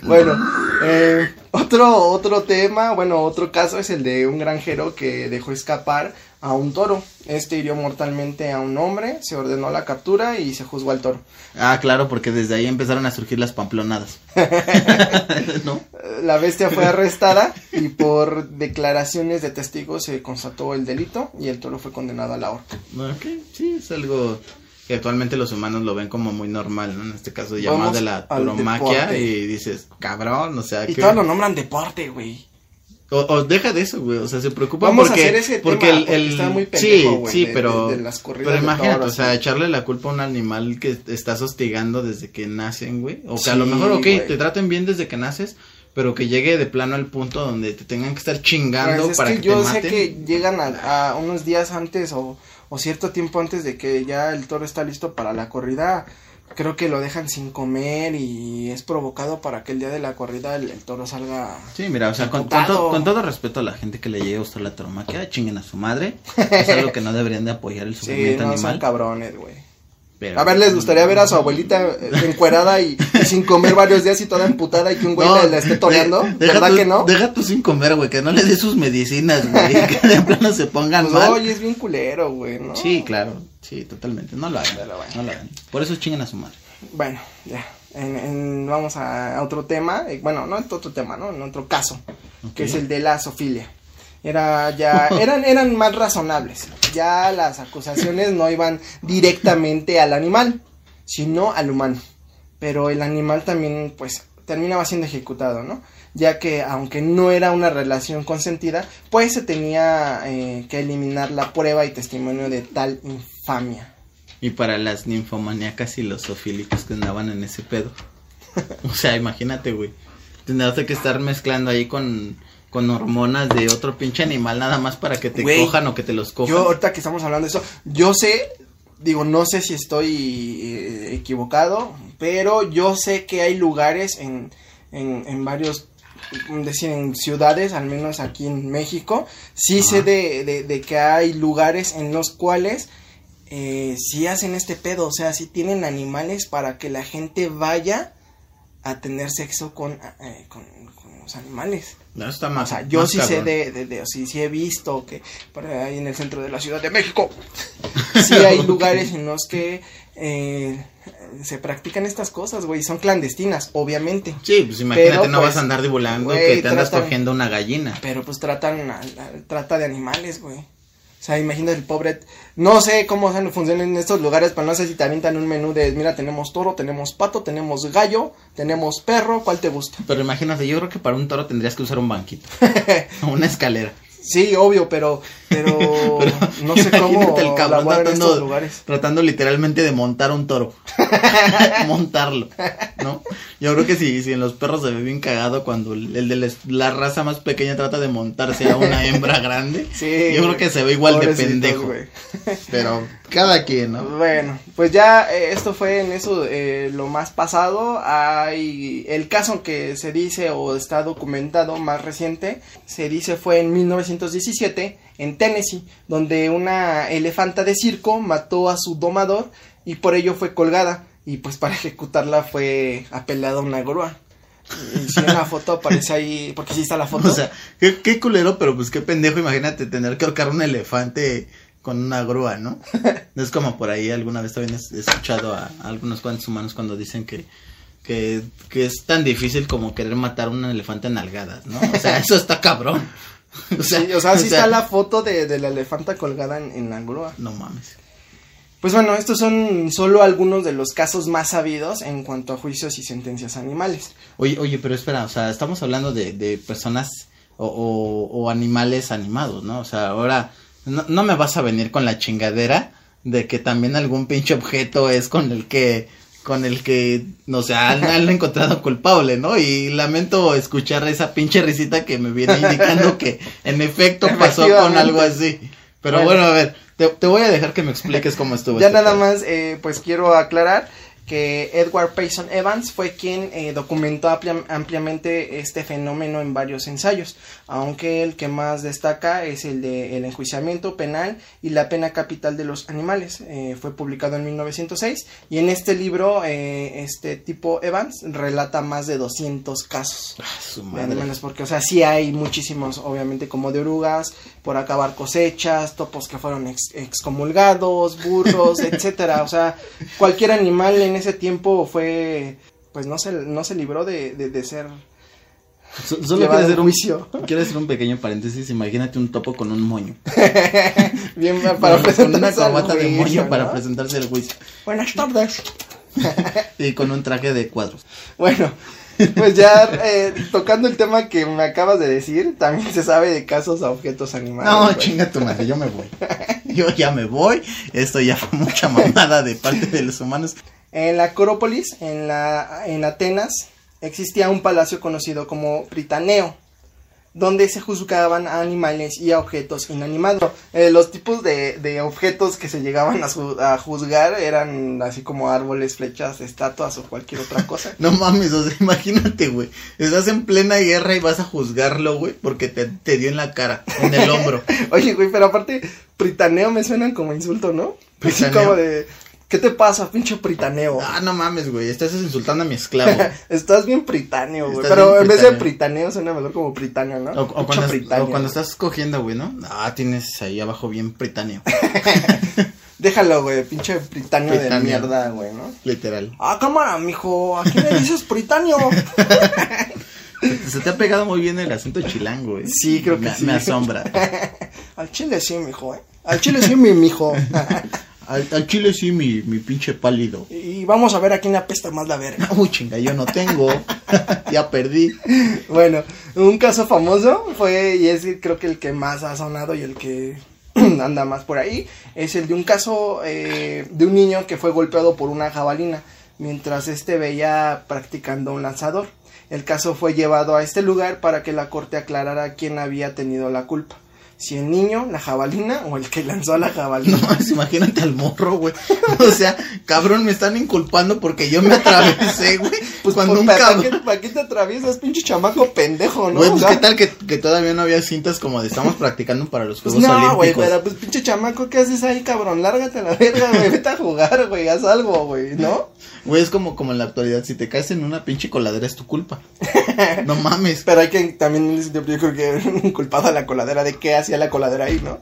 Bueno, eh, otro, otro tema, bueno, otro caso es el de un granjero que dejó escapar a un toro. Este hirió mortalmente a un hombre, se ordenó la captura y se juzgó al toro. Ah, claro, porque desde ahí empezaron a surgir las pamplonadas. ¿No? La bestia fue arrestada y por declaraciones de testigos se constató el delito y el toro fue condenado a la horca. Ok, sí, es algo que actualmente los humanos lo ven como muy normal, ¿no? En este caso llamado de la deporte. y dices, cabrón, o sea, Y que... todos lo nombran deporte, güey. O, o deja de eso, güey, o sea, se preocupan Vamos a porque... hacer ese porque tema, el, porque el- está muy Sí, pendejo, güey, sí, de- pero... de- de las corridas pero imagínate, o sea, sí. echarle la culpa a un animal que estás hostigando desde que nacen, güey. O que a Sí, lo mejor, ok, güey. te traten bien desde que naces, pero que llegue de plano al punto donde te tengan que estar chingando Pues es para que, que, yo te sé maten. que llegan a, a unos días antes o, o cierto tiempo antes de que ya el toro está listo para la corrida. Creo que lo dejan sin comer y es provocado para que el día de la corrida el, el toro salga. Sí, mira, o sea, con, todo, con todo respeto a la gente que le llegue a gustar la tauromaquia, chinguen a su madre. Es algo que no deberían de apoyar el Sí, sufrimiento no son animal. cabrones, güey. pero- A ver, les gustaría ver a su abuelita encuerada y, y sin comer varios días y toda emputada y que un güey No, la esté toreando. ¿Verdad que no? Deja tú sin comer, güey, que no le dé sus medicinas, güey, que de plano se pongan Pues, mal. oye, es bien culero, güey, ¿no? Sí, claro, sí, totalmente, no lo hagan, Pero bueno. no lo hagan. Por eso chinguen a su madre. Bueno, ya. En, en- vamos a, otro tema. eh, Bueno, no es otro tema, ¿no? En otro caso. Que es el de la zoofilia. Era ya, eran, eran más razonables. Ya las acusaciones no iban directamente al animal, sino al humano. Pero el animal también, pues, terminaba siendo ejecutado, ¿no? Ya que aunque no era una relación consentida, pues se tenía eh, que eliminar la prueba y testimonio de tal infamia. Y para las ninfomaníacas y los zoofílicos que andaban en ese pedo. o sea, imagínate, güey. Tendrás que estar mezclando ahí con, con hormonas de otro pinche animal nada más para que te cojan o que te los cojan. Yo, ahorita que estamos hablando de eso, yo sé, digo, no sé si estoy eh, equivocado, pero yo sé que hay lugares en, en, en varios, decir, en ciudades, al menos aquí en México, sí sé de, de, de que hay lugares en los cuales eh, sí hacen este pedo, o sea, sí tienen animales para que la gente vaya a tener sexo con, eh, con, con los animales. No, está más. O sea, yo sí sé de, de, de- sí, sí he visto que por ahí en el centro de la Ciudad de México, sí hay lugares en los que eh, se practican estas cosas, güey, son clandestinas, obviamente. Sí, pues imagínate, Pero, no pues, vas a andar divulgando que te andas tratan- cogiendo una gallina. Pero pues tratan, trata de animales, güey. O sea, imagínate el pobre, no sé cómo funcionan en estos lugares, pero no sé si te avientan un menú de, mira, tenemos toro, tenemos pato, tenemos gallo, tenemos perro, ¿cuál te gusta? Pero imagínate, yo creo que para un toro tendrías que usar un banquito. o una escalera. Sí, obvio, pero, pero, Pero no sé cómo el cabrón tratando, estos lugares. tratando literalmente de montar un toro. Montarlo, ¿no? Yo creo que si, si en los perros se ve bien cagado cuando el de la raza más pequeña trata de montarse a una hembra grande. Sí, yo creo que se ve igual de pendejo. Pero cada quien, ¿no? Bueno, pues ya eh, esto fue en eso eh, lo más pasado. Hay el caso que se dice o está documentado más reciente, se dice fue en 1917 en Tennessee, donde una elefanta de circo mató a su domador y por ello fue colgada y pues para ejecutarla fue apelada a una grúa. Y si en la foto aparece ahí, porque sí está la foto. O sea, qué, qué culero, pero pues qué pendejo, imagínate tener que ahorcar un elefante con una grúa, ¿no? Es como por ahí alguna vez también he escuchado a, a algunos cuantos humanos cuando dicen que, que, que es tan difícil como querer matar a un elefante en nalgadas, ¿no? O sea, eso está cabrón. O sea, Sí, o sea, sí está la foto de, de la elefanta colgada en, en la grúa. No mames. Pues bueno, estos son solo algunos de los casos más sabidos en cuanto a juicios y sentencias animales. Oye, oye, pero espera, o sea, estamos hablando de, de personas o, o, o animales animados, ¿no? O sea, ahora no, no me vas a venir con la chingadera de que también algún pinche objeto es con el que, con el que, no sé, han, han encontrado culpable, ¿no? Y lamento escuchar esa pinche risita que me viene indicando que en efecto pasó con algo así. Pero Bueno. bueno, a ver, te, te voy a dejar que me expliques cómo estuvo. Ya este nada más, eh, pues quiero aclarar que Edward Payson Evans fue quien eh, documentó amplia- ampliamente este fenómeno en varios ensayos, aunque el que más destaca es el de el enjuiciamiento penal y la pena capital de los animales. Eh, fue publicado en 1906 y en este libro eh, este tipo Evans relata más de 200 casos. Ah, su madre. porque, o sea, sí hay muchísimos, obviamente, como de orugas, por acabar cosechas, topos que fueron ex- excomulgados, burros, etcétera. O sea, cualquier animal en ese tiempo fue, pues no se, no se libró de, de, de ser So- Solo quiero hacer un juicio. Quiero hacer un pequeño paréntesis. Imagínate un topo con un moño. Bien, para Con- con una presentarse corbata de moño para presentarse al juicio. Buenas tardes. Y con un traje de cuadros. Bueno, pues ya eh, tocando el tema que me acabas de decir, también se sabe de casos a objetos animales. No, güey. chinga tu madre, yo me voy. Yo ya me voy. Esto ya fue mucha mamada de parte de los humanos. En la Acrópolis, en, la, en Atenas, existía un palacio conocido como Pritaneo, donde se juzgaban a animales y a objetos inanimados. Eh, los tipos de, de objetos que se llegaban a, su- a juzgar eran así como árboles, flechas, estatuas o cualquier otra cosa. No mames, o sea, imagínate, güey. Estás en plena guerra y vas a juzgarlo, güey, porque te, te dio en la cara, en el hombro. Oye, güey, pero aparte, Pritaneo me suenan como insulto, ¿no? Así Pritaneo. como de, ¿qué te pasa, pinche Pritaneo? Ah, no mames, güey. Estás insultando a mi esclavo. Estás bien Pritaneo, güey. Pero en vez de Pritaneo. Suena mejor como Pritaneo, ¿no? O, cuando, Pritaneo, o cuando güey. estás cogiendo, güey, ¿no? Ah, tienes ahí abajo bien pritaneo. Déjalo, güey, pinche Pritaneo de mierda, güey, ¿no? Literal. Ah, cámara, mijo, ¿a quién le dices Pritaneo? Se te ha pegado muy bien el acento chilango, güey. Sí, creo que me, sí. Me asombra. Al chile sí, mijo, ¿eh? Al chile sí, mi mijo. Al, al chile sí, mi, mi pinche pálido. y vamos a ver a quién le apesta más la verga. Uy, chinga, yo no tengo. ya perdí. Bueno, un caso famoso fue, y es creo que el que más ha sonado y el que anda más por ahí, es el de un caso eh, de un niño que fue golpeado por una jabalina mientras este veía practicando un lanzador. El caso fue llevado a este lugar para que la corte aclarara quién había tenido la culpa. Si el niño, la jabalina o el que lanzó a la jabalina. No imagínate al morro, güey. O sea, cabrón, me están inculpando porque yo me atravesé, güey. pues Cuando pues, un ¿para, cabrón- qué, para qué te atraviesas, pinche chamaco pendejo, no? Güey, pues qué tal que, que todavía no había cintas como de estamos practicando para los Pues Juegos no, güey, Olímpicos. pero pues pinche chamaco, ¿qué haces ahí, cabrón? Lárgate a la verga, güey, vete a jugar, güey, haz algo, güey, ¿no? Güey, es como, como en la actualidad, si te caes en una pinche coladera es tu culpa. no mames. Pero hay que también, yo creo que culpado a la coladera de qué hacía la coladera ahí, ¿no?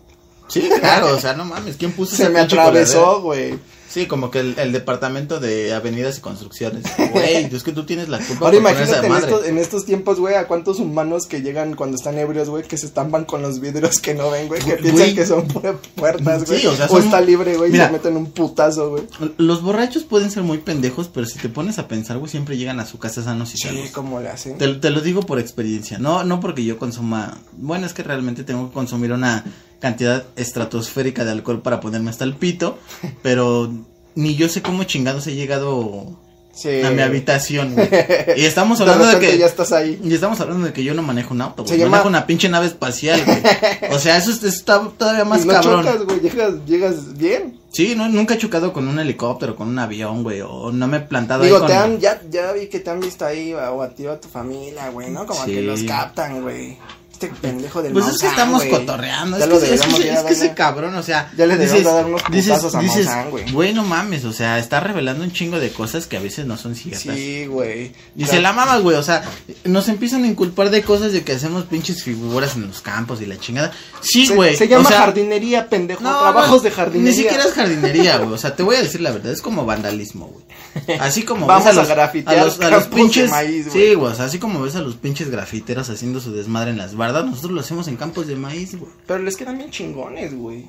Sí, claro, o sea, no mames, ¿quién puso Se esa me pinche atravesó, coladera? güey. Sí, como que el, el departamento de avenidas y construcciones. Güey, es que tú tienes la culpa Ahora imagínate en estos, en estos tiempos, güey, a cuántos humanos que llegan cuando están ebrios, güey, que se estampan con los vidrios que no ven, güey, que piensan que son pu- puertas, güey. Sí, o sea, o son- está libre, güey, y se meten un putazo, güey. Los borrachos pueden ser muy pendejos, pero si te pones a pensar, güey, siempre llegan a su casa sanos y Sí, salvos. ¿cómo le hacen? Te, te lo digo por experiencia, no, no porque yo consuma, bueno, es que realmente tengo que consumir una cantidad estratosférica de alcohol para ponerme hasta el pito, pero ni yo sé cómo chingados he llegado Sí. a mi habitación, güey. Y estamos De hablando de, repente que... ya estás ahí. Y estamos hablando de que yo no manejo un auto, güey. llama- Manejo una pinche nave espacial, güey. O sea, eso es- está todavía más y no cabrón. chocas, güey, llegas, llegas bien. Sí, no, nunca he chocado con un helicóptero, con un avión, güey. O no me he plantado Digo, ahí con... te han, ya, ya vi que te han visto ahí, o a ti o a tu familia, güey, ¿no? Como Sí. que los captan, güey. Este pendejo del Pues es que estamos cotorreando. Ya Es lo que, es, que- ya es que ese cabrón, o sea. Ya le dices- dar unos dices, a dices, güey. güey, no mames, o sea, está revelando un chingo de cosas que a veces no son ciertas. Sí, güey. Y se la mama, güey, o sea, nos empiezan a inculpar de cosas de que hacemos pinches figuras en los campos y la chingada. Sí, güey. Se, llama o sea, jardinería, pendejo. no, trabajos no, de jardinería. Ni siquiera es jardinería, güey. O sea, te voy a decir la verdad, es como vandalismo, güey. Así como Vamos ves a los, grafitear a los, a los pinches. maíz, sí, güey. O sea, así como ves a los pinches grafiteros haciendo su desmadre en las bardas, nosotros lo hacemos en campos de maíz, güey. Pero les quedan bien chingones, güey.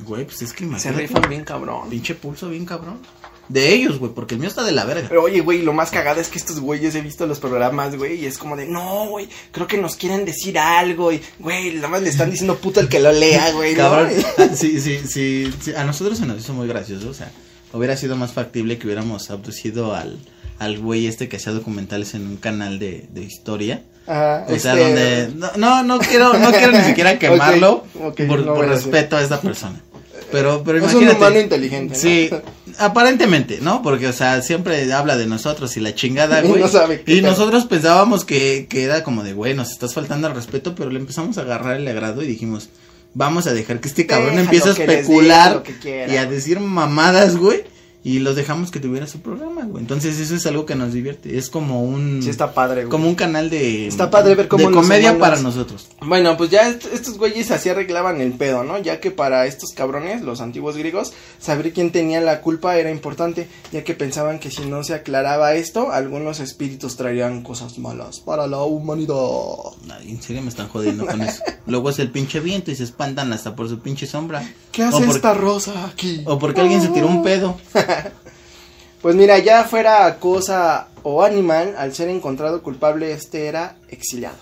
Güey, pues es que Se rifan bien cabrón. Pinche pulso bien cabrón. De ellos, güey, porque el mío está de la verga. Pero oye, güey, lo más cagado es que estos güeyes he visto los programas, güey, y es como de, no, güey, creo que nos quieren decir algo, y, güey, nada más le están diciendo puto el que lo lea, güey. Cabrón. Ah, Sí, sí, sí, sí, A nosotros se nos hizo muy gracioso. O sea, hubiera sido más factible que hubiéramos abducido al, al güey este que hacía documentales en un canal de, de historia. Ajá, O sea, este, donde. No, no, no quiero, no quiero ni siquiera quemarlo por, no respeto a esta persona. Pero, pero Es un imagínate. humano inteligente, ¿no? Sí, aparentemente, ¿no? Porque, o sea, siempre habla de nosotros y la chingada, Y güey. no sabe qué y nosotros pensábamos que, que era como de, güey, nos estás faltando al respeto, pero le empezamos a agarrar el agrado y dijimos, vamos a dejar que este cabrón Déjalo empiece a diga especular y a decir mamadas, güey. Y los dejamos que tuviera su programa, güey. Entonces eso es algo que nos divierte. Es como un... Sí está padre, güey. Como un canal de... Está padre ver cómo De comedia humanos- para nosotros. Bueno, pues ya est- estos güeyes así arreglaban el pedo, ¿no? Ya que para estos cabrones, los antiguos griegos, saber quién tenía la culpa era importante, ya que pensaban que si no se aclaraba esto, algunos espíritus traerían cosas malas para la humanidad. Ay, en serio me están jodiendo con eso. Luego es el pinche viento y se espantan hasta por su pinche sombra. ¿Qué hace esta rosa aquí? O porque alguien se tiró un pedo. Pues mira, ya fuera cosa o animal, al ser encontrado culpable, este era exiliado.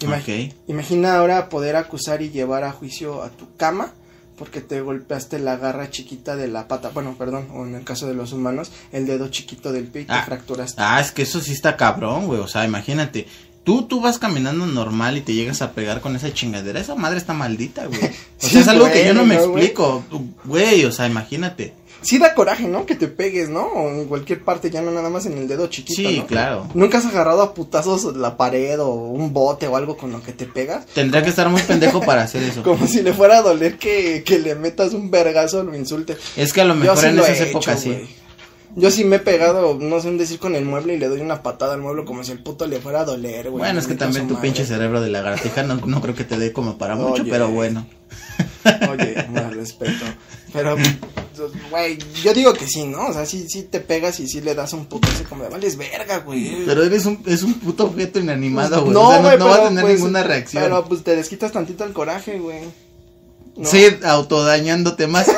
Imag- Ok. Imagina ahora poder acusar y llevar a juicio a tu cama porque te golpeaste la garra chiquita de la pata. Bueno, perdón, o en el caso de los humanos, el dedo chiquito del pie y te Ah. fracturaste. Ah, es que eso sí está cabrón, güey. O sea, imagínate. Tú, tú vas caminando normal y te llegas a pegar con esa chingadera. Esa madre está maldita, güey. O Sí, sea, es algo que yo no me bueno, güey. explico. Güey, o sea, imagínate. Sí da coraje, ¿no? Que te pegues, ¿no? O en cualquier parte, ya no nada más en el dedo chiquito, Sí, ¿no? claro. ¿Nunca has agarrado a putazos la pared o un bote o algo con lo que te pegas? Tendría que estar muy pendejo para hacer eso. Como si le fuera a doler que, que le metas un vergazo o lo insulte. Es que a lo mejor sí en lo he esas hecho, épocas sí. Yo sí me he pegado, no sé un decir con el mueble y le doy una patada al mueble como si el puto le fuera a doler, güey. Bueno, es que también tu madre. pinche cerebro de lagartija no, no creo que te dé como para mucho, pero bueno. Oye, más respeto. Pero, güey, yo digo que sí, ¿no? O sea, sí, sí te pegas y sí le das un puto así como de vales verga, güey. Pero eres un, es un puto objeto inanimado, güey. no, o sea, no, güey, no va a tener pues, ninguna reacción. Pero pues te desquitas tantito el coraje, güey. ¿no? Sí, autodañándote más.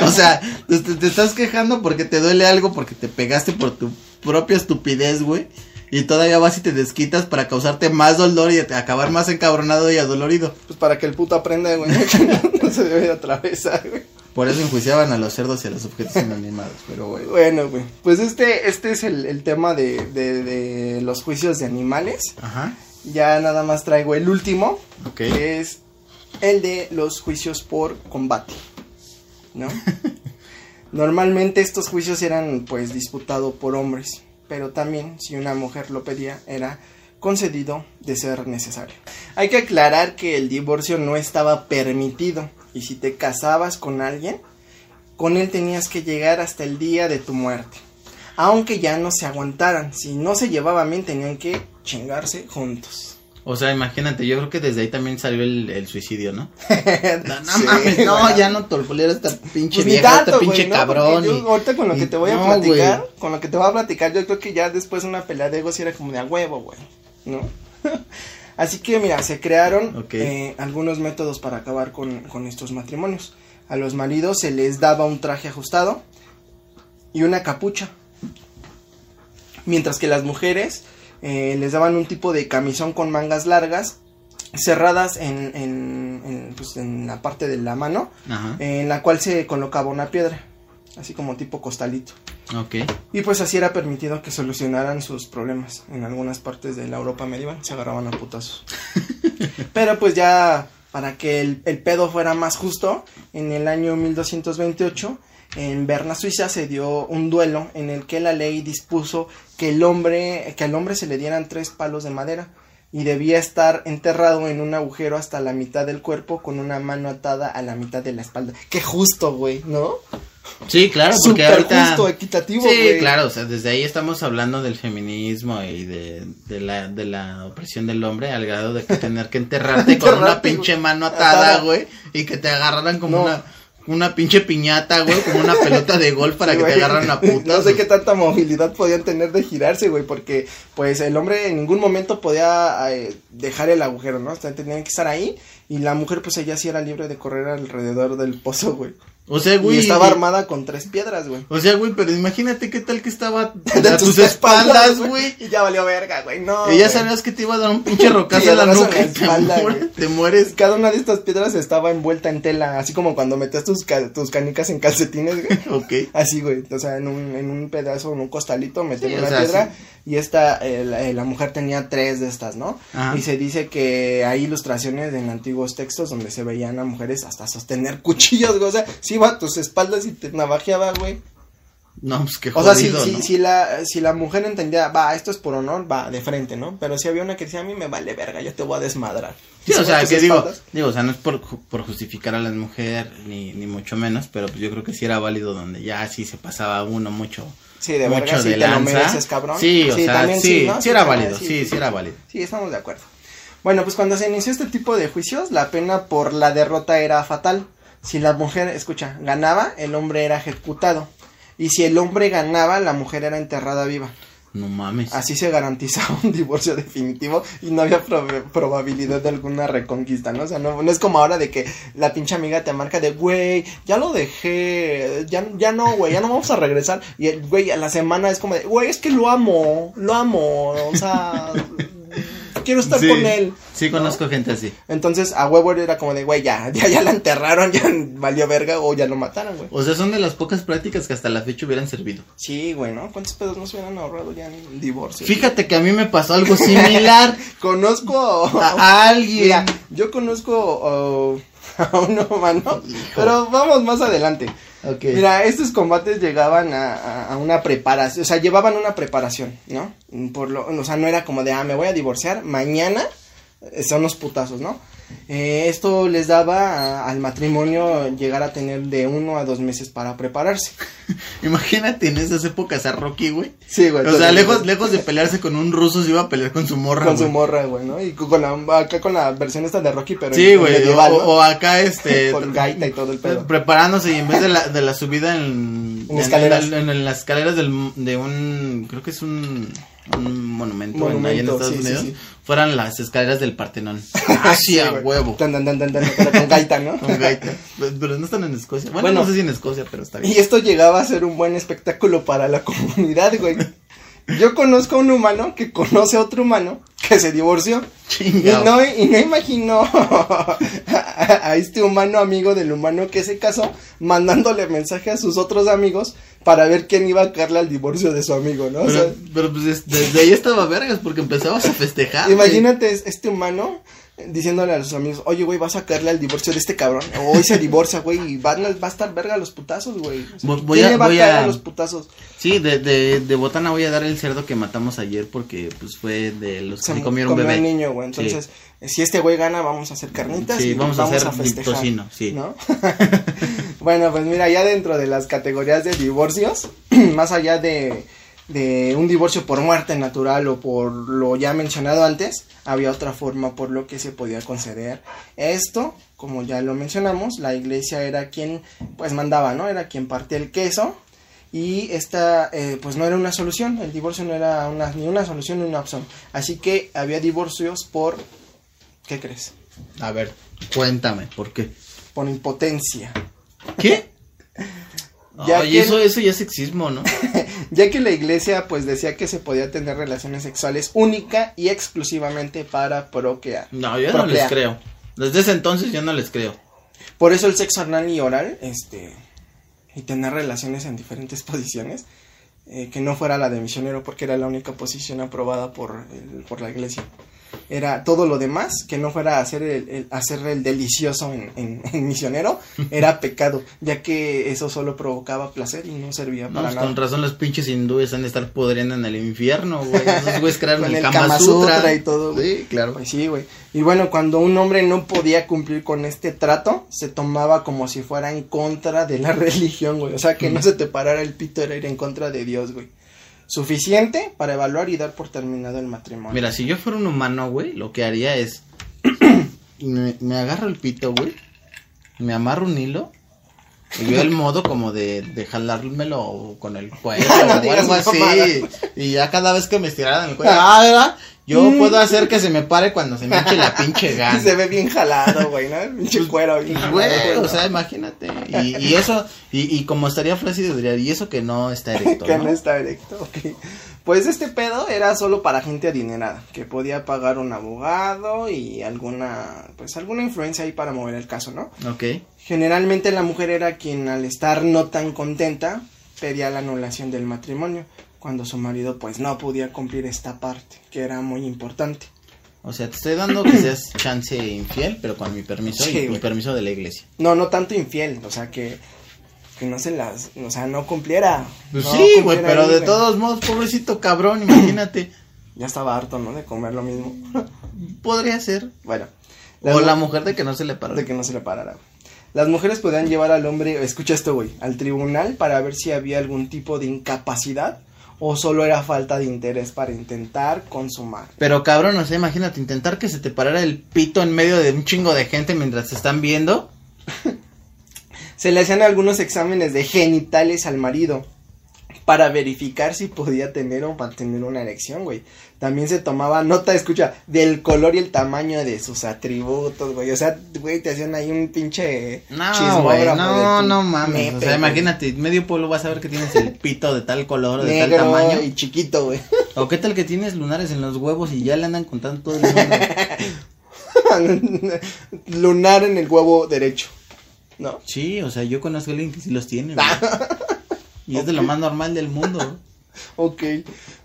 o sea, te estás quejando porque te duele algo, porque te pegaste por tu propia estupidez, güey. Y todavía vas y te desquitas para causarte más dolor y acabar más encabronado y adolorido. Pues para que el puto aprenda, güey, que no se debe de atravesar, güey. Por eso enjuiciaban a los cerdos y a los objetos inanimados, pero güey. Bueno, güey. Pues este, este es el, el tema de, de, de los juicios de animales. Ajá, Ya nada más traigo el último, ok. que es el de los juicios por combate. ¿No? Normalmente estos juicios eran pues disputados por hombres. Pero también si una mujer lo pedía era concedido de ser necesario. Hay que aclarar que el divorcio no estaba permitido y si te casabas con alguien, con él tenías que llegar hasta el día de tu muerte. Aunque ya no se aguantaran, si no se llevaban bien tenían que chingarse juntos. O sea, imagínate, yo creo que desde ahí también salió el, el suicidio, ¿no? no, no mames, no, ya no torpulera esta pinche Pues vieja, tanto, güey, pinche cabrón. Yo y- ahorita con lo que te voy a no, platicar, con lo que te voy a platicar, yo creo que ya después de una pelea de egos sí era como de a huevo, güey, ¿no? Así que mira, se crearon eh, algunos métodos para acabar con, con estos matrimonios. A los maridos se les daba un traje ajustado y una capucha. Mientras que las mujeres eh, les daban un tipo de camisón con mangas largas cerradas en, en, en, pues, en la parte de la mano Ajá, en la cual se colocaba una piedra, así como tipo costalito. ok. Y pues así era permitido que solucionaran sus problemas. En algunas partes de la Europa medieval se agarraban a putazos. Pero pues ya para que el, el pedo fuera más justo, en el año 1228 en Berna, Suiza, se dio un duelo en el que la ley dispuso que el hombre, que al hombre se le dieran tres palos de madera y debía estar enterrado en un agujero hasta la mitad del cuerpo con una mano atada a la mitad de la espalda. Qué justo, güey, ¿no? Sí, claro, porque Súper ahorita... justo, equitativo, Sí, güey. claro, o sea, desde ahí estamos hablando del feminismo y de, de la, de la opresión del hombre al grado de que tener que enterrarte con una pinche mano Atada. atada, güey, y que te agarraran como No. una, una pinche piñata, güey, como una pelota de golf para Sí, que te agarran a putas. No sé qué tanta movilidad podían tener de girarse, güey, porque pues el hombre en ningún momento podía eh, dejar el agujero, ¿no? O sea, tenían que estar ahí y la mujer pues ella sí era libre de correr alrededor del pozo, güey. O sea, güey. y estaba armada con tres piedras, güey. O sea, güey, pero imagínate qué tal que estaba De a tus espaldas, güey. Y ya valió verga, güey, no. Y ya sabías que te iba a dar un pinche rocazo en la en nuca la te, mueres, güey. te mueres. Cada una de estas piedras estaba envuelta en tela, así como cuando metías tus, ca- tus canicas en calcetines, güey. Ok. Así, güey, o sea, en un, en un pedazo, en un costalito, meter Sí, o una sea, piedra. sí. Y esta, eh, la, la mujer tenía tres de estas, ¿no? Ajá. Y se dice que hay ilustraciones en antiguos textos donde se veían a mujeres hasta sostener cuchillos, güey. O sea, si iba a tus espaldas y te navajeaba, güey. No, pues qué O sea, si, jodido, si, si, la, si la mujer entendía, va, esto es por honor, va, de frente, ¿no? Pero si había una que decía, a mí me vale verga, yo te voy a desmadrar. Sí, o se sea, que digo, digo, o sea, no es por, por justificar a la mujer, ni, ni mucho menos, pero pues yo creo que sí era válido donde ya sí se pasaba uno mucho, Sí, de mucho verga, sí te lo mereces, cabrón. Sí, o sea, también sí, ¿no? sí era válido, sí, sí era válido. Sí, estamos de acuerdo. Bueno, pues cuando se inició este tipo de juicios, la pena por la derrota era fatal. Si la mujer, escucha, ganaba, el hombre era ejecutado. Y si el hombre ganaba, la mujer era enterrada viva. No mames. Así se garantizaba un divorcio definitivo y no había prob- probabilidad de alguna reconquista, ¿no? O sea, no, es como ahora de que la pinche amiga te marca de, güey, ya lo dejé, ya, ya no, güey, ya no vamos a regresar. Y el güey a la semana es como de, güey, es que lo amo, lo amo, o sea, quiero estar Sí, con él. Sí, conozco gente así. Entonces a huevo era como de, güey, ya, ya, ya la enterraron, ya valió verga o ya lo mataron, güey. O sea, son de las pocas prácticas que hasta la fecha hubieran servido. Sí, güey, ¿no? ¿Cuántos pedos nos hubieran ahorrado ya en divorcio? Fíjate que a mí me pasó algo similar Conozco a alguien. Mira, yo conozco oh, a un humano, pero vamos más adelante. Mira, estos combates llegaban a, a- a una preparación, o sea, llevaban una preparación, ¿no? Por lo, o sea, no era como de, ah, me voy a divorciar, mañana son los putazos, ¿no? Eh, esto les daba a- al matrimonio llegar a tener de uno a dos meses para prepararse. Imagínate en esas épocas a Rocky, güey. Sí, güey. O sea, lejos, lejos de pelearse con un ruso, se iba a pelear con su morra, Con su morra, güey, ¿no? Y con la, acá con la versión esta de Rocky, pero Sí, güey. O, medieval, ¿no? o acá, este. Con gaita y todo el pedo. Preparándose y en vez de la, de la subida en, En escaleras. en, en las escaleras del, de un. Creo que es un. Un monumento, en- ahí en Monumento, Estados sí, sí, Unidos. sí. Fueran las escaleras del Partenón. Así a huevo. Tan, tan, tan, pero con gaita, ¿no? Con gaita. Pero pero no están en Escocia. Bueno, Bueno. no sé si en Escocia, pero está bien. Y esto llegaba a ser un buen espectáculo para la comunidad, güey. Yo conozco a un humano que conoce a otro humano que se divorció. Y no, y no imaginó a, a este humano amigo del humano que se casó mandándole mensaje a sus otros amigos para ver quién iba a caerle al divorcio de su amigo, ¿no? O sea, Pero, pero pues es- desde ahí estaba vergas porque empezabas a festejar. imagínate es- este humano diciéndole a sus amigos, oye, güey, vas a sacarle al divorcio de este cabrón. Hoy se divorcia, güey, y va, a- va a estar verga a los putazos, güey. O sea, Voy- voy ¿quién a- le va voy a caer a- a los putazos? Sí, de, de, de botana voy a dar el cerdo que matamos ayer porque pues fue de los que se, comieron un comió bebé. un niño, güey. Entonces, si este güey gana, vamos a hacer carnitas Sí, y vamos vamos, a hacer a festejar. tocino, sí. ¿no? bueno, pues mira, ya dentro de las categorías de divorcios, más allá de, de un divorcio por muerte natural o por lo ya mencionado antes, había otra forma por lo que se podía conceder esto. Como ya lo mencionamos, la iglesia era quien pues mandaba, ¿no? Era quien partía el queso y esta eh, pues no era una solución, el divorcio no era una, ni una solución ni una opción. Así que había divorcios por, ¿qué crees? A ver, cuéntame, ¿por qué? Por impotencia. ¿Qué? Ya que- eso, eso ya es sexismo, ¿no? ya que la iglesia pues decía que se podía tener relaciones sexuales única y exclusivamente para procrear. No, yo no les creo. Desde ese entonces yo no les creo. Por eso el sexo anal y oral, este, y tener relaciones en diferentes posiciones, eh, que no fuera la de misionero porque era la única posición aprobada por, el- por la iglesia. Era todo lo demás, que no fuera hacer el, el- hacer el delicioso en, en- en misionero, era pecado, ya que eso solo provocaba placer y no servía No, para pues nada. con razón los pinches hindúes han de estar pudriendo en el infierno, güey. Esos güeyes crearon el, el Kama, Kama Sutra. Sutra y todo, güey. Sí, claro. Pues sí, güey. Y bueno, cuando un hombre no podía cumplir con este trato, se tomaba como si fuera en contra de la religión, güey. O sea, que no se te parara el pito era ir en contra de Dios, güey. Suficiente para evaluar y dar por terminado el matrimonio. Mira, si yo fuera un humano, güey, lo que haría es. me, me agarro el pito, güey. Me amarro un hilo. Y yo el modo como de, de jalármelo con el cuello No o digas algo así. Y ya cada vez que me estiraran el cuello, ah, ¿verdad? Yo Mm. puedo hacer que se me pare cuando se me eche la pinche gana. se ve bien jalado, güey, ¿no? El pinche cuero bien jalado, Güey, o sea, imagínate. Y, y eso, y, y como estaría flácido, diría, y eso que no está erecto, que ¿no? no está erecto, ok. Pues este pedo era solo para gente adinerada, que podía pagar un abogado y alguna, pues alguna influencia ahí para mover el caso, ¿no? Ok. Generalmente la mujer era quien al estar no tan contenta pedía la anulación del matrimonio, cuando su marido pues no podía cumplir esta parte, que era muy importante. O sea, te estoy dando que seas chance infiel, pero con mi permiso Sí, y mi permiso de la iglesia. No, no tanto infiel, o sea que, que no se las, o sea, no cumpliera. Pues no sí, güey, pero ahí, de todos modos, pobrecito cabrón, imagínate. Ya estaba harto, ¿no? De comer lo mismo. Podría ser. bueno. O Las la mu- mujer de que no se le paró. de que no se le parara. Las mujeres podían llevar al hombre, escucha esto, güey, al tribunal para ver si había algún tipo de incapacidad o solo era falta de interés para intentar consumar. Pero cabrón, o sea, imagínate, intentar que se te parara el pito en medio de un chingo de gente mientras te están viendo. Se le hacían algunos exámenes de genitales al marido para verificar si podía tener o mantener una erección, güey. También se tomaba nota, escucha, del color y el tamaño de sus atributos, güey. O sea, güey, te hacían ahí un pinche No, güey, no, no mames. o sea, imagínate, medio pueblo va a saber que tienes el pito de tal color de tal tamaño. y chiquito, güey. O qué tal que tienes lunares en los huevos y ya le andan contando todo el mundo. Lunar en el huevo derecho. ¿No? Sí, o sea, yo conozco a alguien que sí los tiene, Y es de lo más normal del mundo. Ok.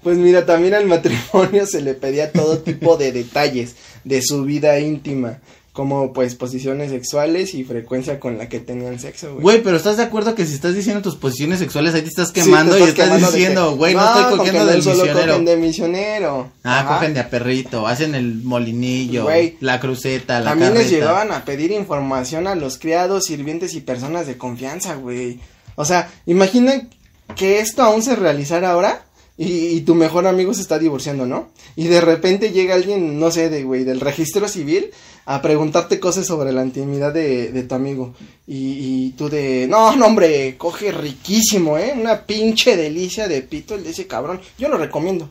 Pues mira, también al matrimonio se le pedía todo tipo de detalles de su vida íntima. Como pues posiciones sexuales y frecuencia con la que tenían sexo, güey. Güey, pero ¿estás de acuerdo que si estás diciendo tus posiciones sexuales ahí te estás Sí, te quemando y estás quemando diciendo, güey, no, estoy con cogiendo no del solo misionero? cogen de misionero. Ah, Ajá. cogen de a perrito, hacen el molinillo, Güey. la cruceta, la También les carreta. llegaban a pedir información a los criados, sirvientes y personas de confianza, güey. O sea, imagina que esto aún se realizara ahora y, y tu mejor amigo se está divorciando, ¿no? Y de repente llega alguien, no sé, de güey, del registro civil a preguntarte cosas sobre la intimidad de, de tu amigo. Y, y tú de, no, no, hombre, coge riquísimo, ¿eh? Una pinche delicia de pito el de ese cabrón. Yo lo recomiendo.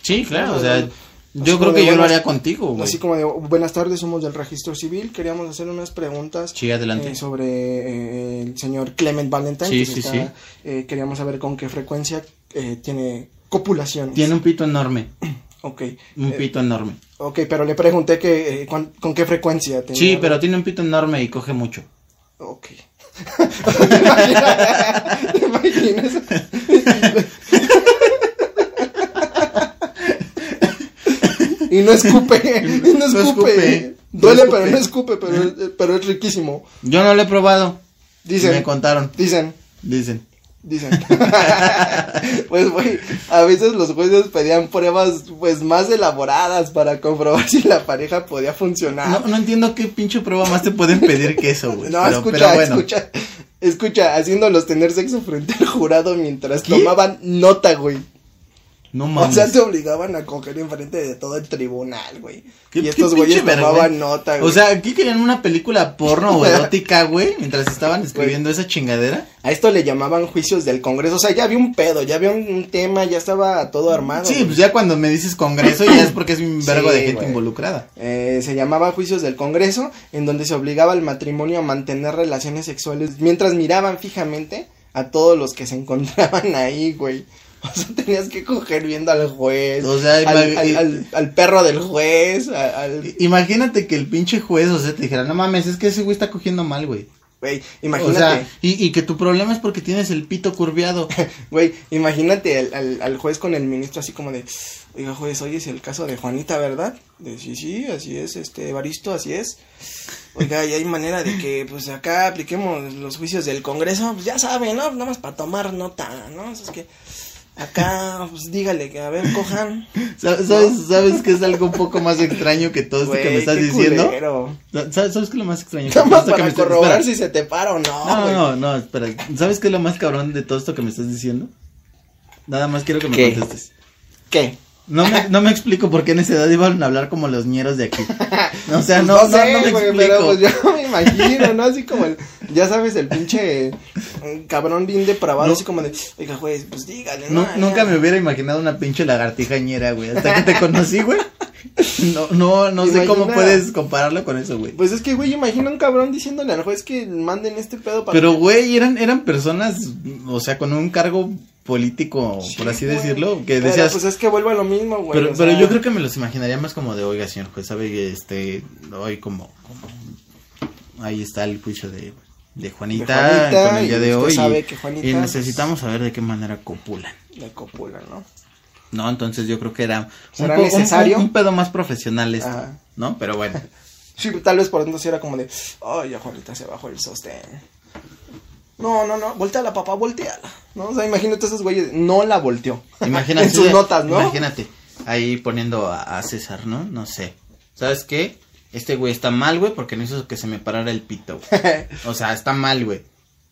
Sí, claro, o sea, yo creo que yo lo haría contigo, güey. Así como de, buenas tardes, somos del registro civil, queríamos hacer unas preguntas Sí, adelante. eh, sobre eh, el señor Clement Valentine. Sí, que sí, está- eh, queríamos saber con qué frecuencia eh, tiene copulaciones. Tiene un pito enorme, Ok, un pito enorme. ok, pero le pregunté que con qué frecuencia tenía. Sí, pero tiene un pito enorme y coge mucho. Ok. ¿Te imaginas? ¿Te imaginas? Y no escupe, y no No escupe. Duele, No pero no escupe, pero, es- pero es riquísimo. Yo no lo he probado. Dicen, Me contaron. dicen, Dicen. dicen. pues, güey, a veces los jueces pedían pruebas, pues, más elaboradas para comprobar si la pareja podía funcionar. No, no entiendo qué pinche prueba más te pueden pedir que eso, güey. No, pero, escucha, pero bueno. escucha, escucha, haciéndolos tener sexo frente al jurado mientras ¿Qué? tomaban nota, güey. No O mames. sea, te obligaban a coger enfrente de todo el tribunal, güey. ¿Qué- Y estos güeyes tomaban nota, güey. O sea, aquí querían una película porno o erótica, güey, mientras estaban escribiendo esa chingadera. a esto le llamaban juicios del Congreso. O sea, ya había un pedo, ya había un, un tema, ya estaba todo armado. Sí, pues ya cuando me dices congreso ya es porque es un vergo Sí, de gente involucrada. Eh, se llamaba juicios del Congreso, en donde se obligaba al matrimonio a mantener relaciones sexuales mientras miraban fijamente a todos los que se encontraban ahí, güey. O sea, tenías que coger viendo al juez, O sea, al, imag- al- al- al perro del juez. Imagínate que el pinche juez, o sea, te dijera, no mames, es que ese güey está cogiendo mal, güey. Güey, O imagínate, sea, y, y que tu problema es porque tienes el pito curviado. güey, imagínate al, al- al juez con el ministro así como de, oiga juez, hoy es el caso de Juanita, ¿verdad? De sí, sí, así es, este, Evaristo, así es. Oiga, y hay manera de que, pues, acá apliquemos los juicios del Congreso, pues ya saben, ¿no? Nada más para tomar nota, ¿no? Es que acá, pues dígale que, a ver, cojan. ¿Sabes, sabes, sabes que es algo un poco más extraño que todo esto que me estás qué diciendo? ¿Sabes, ¿Sabes qué es lo más extraño? que Nada más que para me corroborar si se te para o no, No, no, no, espera. ¿Sabes qué es lo más cabrón de todo esto que me estás diciendo? Nada más quiero que me ¿Qué? contestes. ¿Qué? No me, no me explico por qué en esa edad iban a hablar como los ñeros de aquí. O sea, Pues no, no, sé, no me güey, explico. pero pues yo me imagino, ¿no? Así como el, ya sabes, el pinche eh, cabrón bien depravado, No. así como de, oiga, juez, pues dígale, ¿no? nunca me hubiera imaginado una pinche lagartija ñera, güey. Hasta que te conocí, güey. No, no, no sé cómo puedes compararlo con eso, güey. Pues es que, güey, imagina un cabrón diciéndole al juez que manden este pedo para... Pero, güey, eran, eran personas, o sea, con un cargo político, Sí, por así güey. decirlo, que Pero, decías, pues es que vuelvo a lo mismo, güey. Pero, o pero sea, yo creo que me los imaginaría más como de, oiga, señor juez, sabe que este, hoy como, como- ahí está el juicio de, de Juanita, De Juanita, con el día de hoy. sabe y- que Juanita, y pues- necesitamos saber de qué manera copulan. De copula, ¿no? No, entonces yo creo que era un, ¿Será po- un- necesario? un- un pedo más profesional esto, Ajá. ¿no? Pero bueno. Sí, tal vez por entonces era como de, ay, ya Juanita se bajó el sostén. No, no, no, volteala, papá, volteala. ¿No? O sea, imagínate esos güeyes, no la volteó. Imagínate. en sus notas, ¿no? Imagínate, ahí poniendo a, a César, ¿no? No sé. ¿Sabes qué? Este güey está mal, güey, porque no hizo que se me parara el pito, güey. O sea, está mal, güey.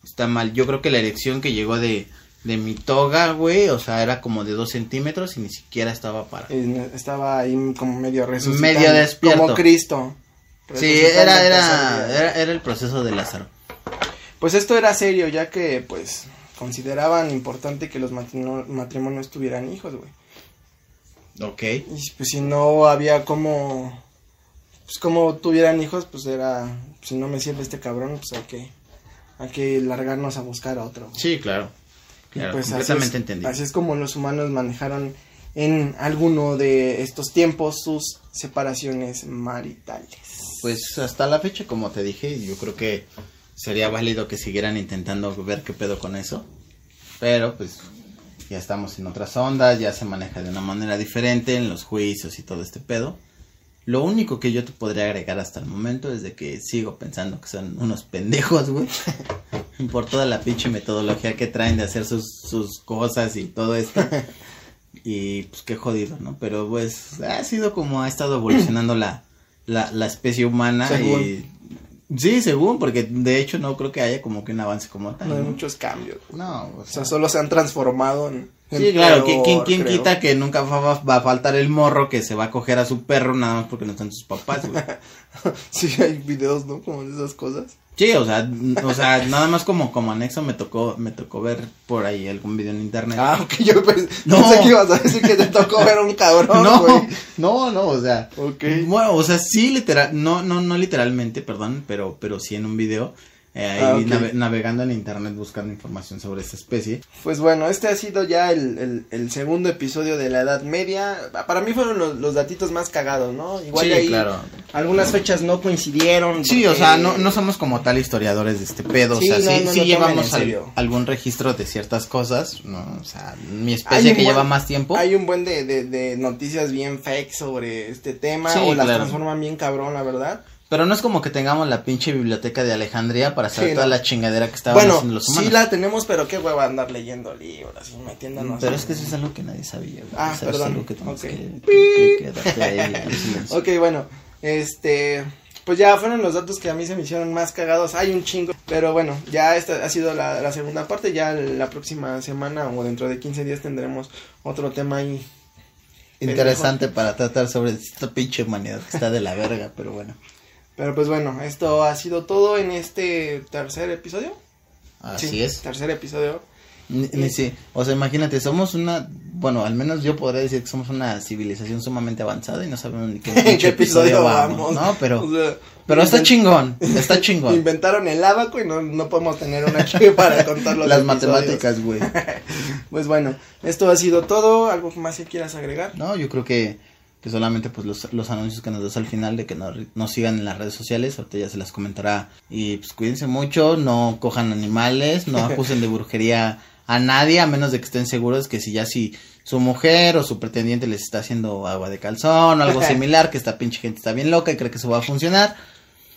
Está mal. Yo creo que la erección que llegó de, de mi toga, güey, o sea, era como de dos centímetros y ni siquiera estaba para. Y Estaba ahí como medio resucitando. Medio despierto. Como Cristo. Sí, era, era, era el proceso de Lázaro. Pues esto era serio, ya que, pues, consideraban importante que los matrimo- matrimonios tuvieran hijos, güey. Ok. Y pues si no había como, pues como tuvieran hijos, pues era, si no me sirve este cabrón, pues hay que, hay que largarnos a buscar a otro. güey. Sí, claro. Claro, pues así completamente es- entendido. Así es como los humanos manejaron en alguno de estos tiempos sus separaciones maritales. Pues hasta la fecha, como te dije, yo creo que sería válido que siguieran intentando ver qué pedo con eso. Pero pues ya estamos en otras ondas, ya se maneja de una manera diferente en los juicios y todo este pedo. Lo único que yo te podría agregar hasta el momento es de que sigo pensando que son unos pendejos, güey. Por toda la pinche metodología que traen de hacer sus, sus cosas y todo esto. Y pues qué jodido, ¿no? Pero pues ha sido como ha estado evolucionando la, la, la especie humana Según. y... Sí, según, porque de hecho no creo que haya como que un avance como tal. No hay ¿no? muchos cambios. No, o O sea, solo se han transformado en... en Sí, claro, ¿quién, quién, peor, quién creo. quita que nunca va a faltar el morro que se va a coger a su perro nada más porque no están sus papás, güey? Sí, hay videos, ¿no? Como de esas cosas. Sí, o sea, o sea, nada más como, como anexo me tocó, me tocó ver por ahí algún video en internet. Ah, ok, yo pensé, No. pensé que ibas a decir que te tocó ver un cabrón, no, güey. no, no, o sea, Ok. bueno, o sea, sí literal, no, no, no literalmente, perdón, pero, pero sí en un video ahí Ah, ok. nave- navegando en internet buscando información sobre esta especie. Pues bueno, este ha sido ya el, el- el segundo episodio de la Edad Media. Para mí fueron los, los datitos más cagados, ¿no? Igual sí, ahí claro. algunas fechas no coincidieron. Sí, o porque- sea, no, no somos como tal historiadores de este pedo, Sí, o sea, no, sí, no sí llevamos al- algún registro de ciertas cosas, ¿no? O sea, mi especie que buen- lleva más tiempo. Hay un buen de, de, de noticias bien fake sobre este tema o las claro. transforman bien cabrón, la verdad. Pero no es como que tengamos la pinche biblioteca de Alejandría para saber Sí, toda no. la chingadera que estaban Bueno, haciendo los humanos. sí la tenemos, pero qué hueva andar leyendo libros y metiéndonos. Pero es que eso es algo que nadie sabía. güey. Ah, perdón. algo que tenemos Ok. que, que- ahí. Ok, bueno, este, pues ya fueron los datos que a mí se me hicieron más cagados. Hay un chingo, pero bueno, ya esta ha sido la, la segunda parte. Ya la próxima semana o dentro de 15 días tendremos otro tema ahí. Interesante para tratar sobre esta pinche humanidad que está de la verga, pero bueno. Pero pues bueno, esto ha sido todo en este tercer episodio. Así Sí, es. Tercer episodio. Ni, ni sí. O sea, imagínate, somos una, bueno, al menos yo podría decir que somos una civilización sumamente avanzada y no sabemos ni qué, ¿En pinche qué episodio vamos? ¿no? Pero, O sea, pero está chingón, está chingón. Inventaron el abaco y no, no podemos tener una chica para contar los Las episodios. matemáticas, güey. Pues bueno, esto ha sido todo. ¿Algo más que quieras agregar? No, yo creo que, que solamente pues los, los anuncios que nos das al final de que nos, nos sigan en las redes sociales, ahorita ya se las comentará. Y pues cuídense mucho, no cojan animales, no acusen de brujería a nadie, a menos de que estén seguros que si ya si su mujer o su pretendiente les está haciendo agua de calzón o algo similar, que esta pinche gente está bien loca y cree que eso va a funcionar.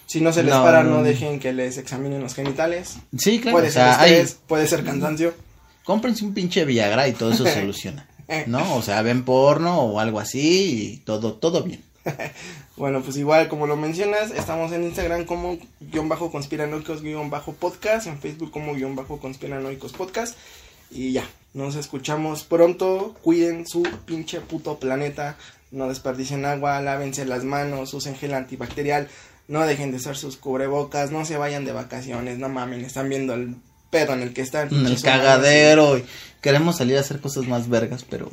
Si no se les No, para, no, dejen que les examinen los genitales. Sí, claro, puede o sea, ser hay, estrés, puede ser cansancio. cómprense un pinche Viagra y todo eso se soluciona. ¿No? O sea, ven porno o algo así y todo, todo bien. Bueno, pues igual como lo mencionas, estamos en Instagram como guion bajo conspiranoicos guion bajo podcast, en Facebook como guion bajo conspiranoicos podcast. Y ya, nos escuchamos pronto. Cuiden su pinche puto planeta. No desperdicien agua, lávense las manos, usen gel antibacterial. No dejen de usar sus cubrebocas, no se vayan de vacaciones, no mamen, están viendo el pedo en el que están. En el cagadero y queremos salir a hacer cosas más vergas, pero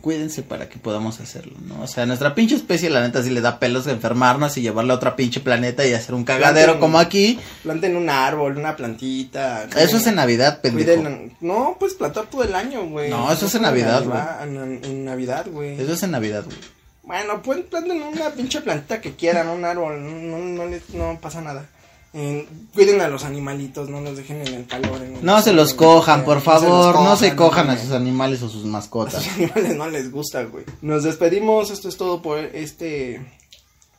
cuídense para que podamos hacerlo, ¿no? O sea, nuestra pinche especie la neta sí le da pelos de enfermarnos y llevarla a otro pinche planeta y hacer un cagadero Planten- como aquí. Planten un árbol, una plantita. Eso es en Navidad, pendejo. Cuiden- no, pues plantar todo el año, güey. No, eso es en Navidad, Navidad- En, en Navidad, güey. Eso es en Navidad, güey. Bueno, pues planten una pinche plantita que quieran, un árbol, no, no, no, no pasa nada. Eh, cuiden a los animalitos, no los dejen en el calor. en el No se los cojan, por no se los favor, no se cojan a sus animales o sus A mascotas. sus animales no les gusta, güey. Nos despedimos, esto es todo por este,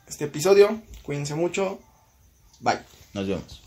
este episodio. Cuídense mucho. Bye. Nos vemos.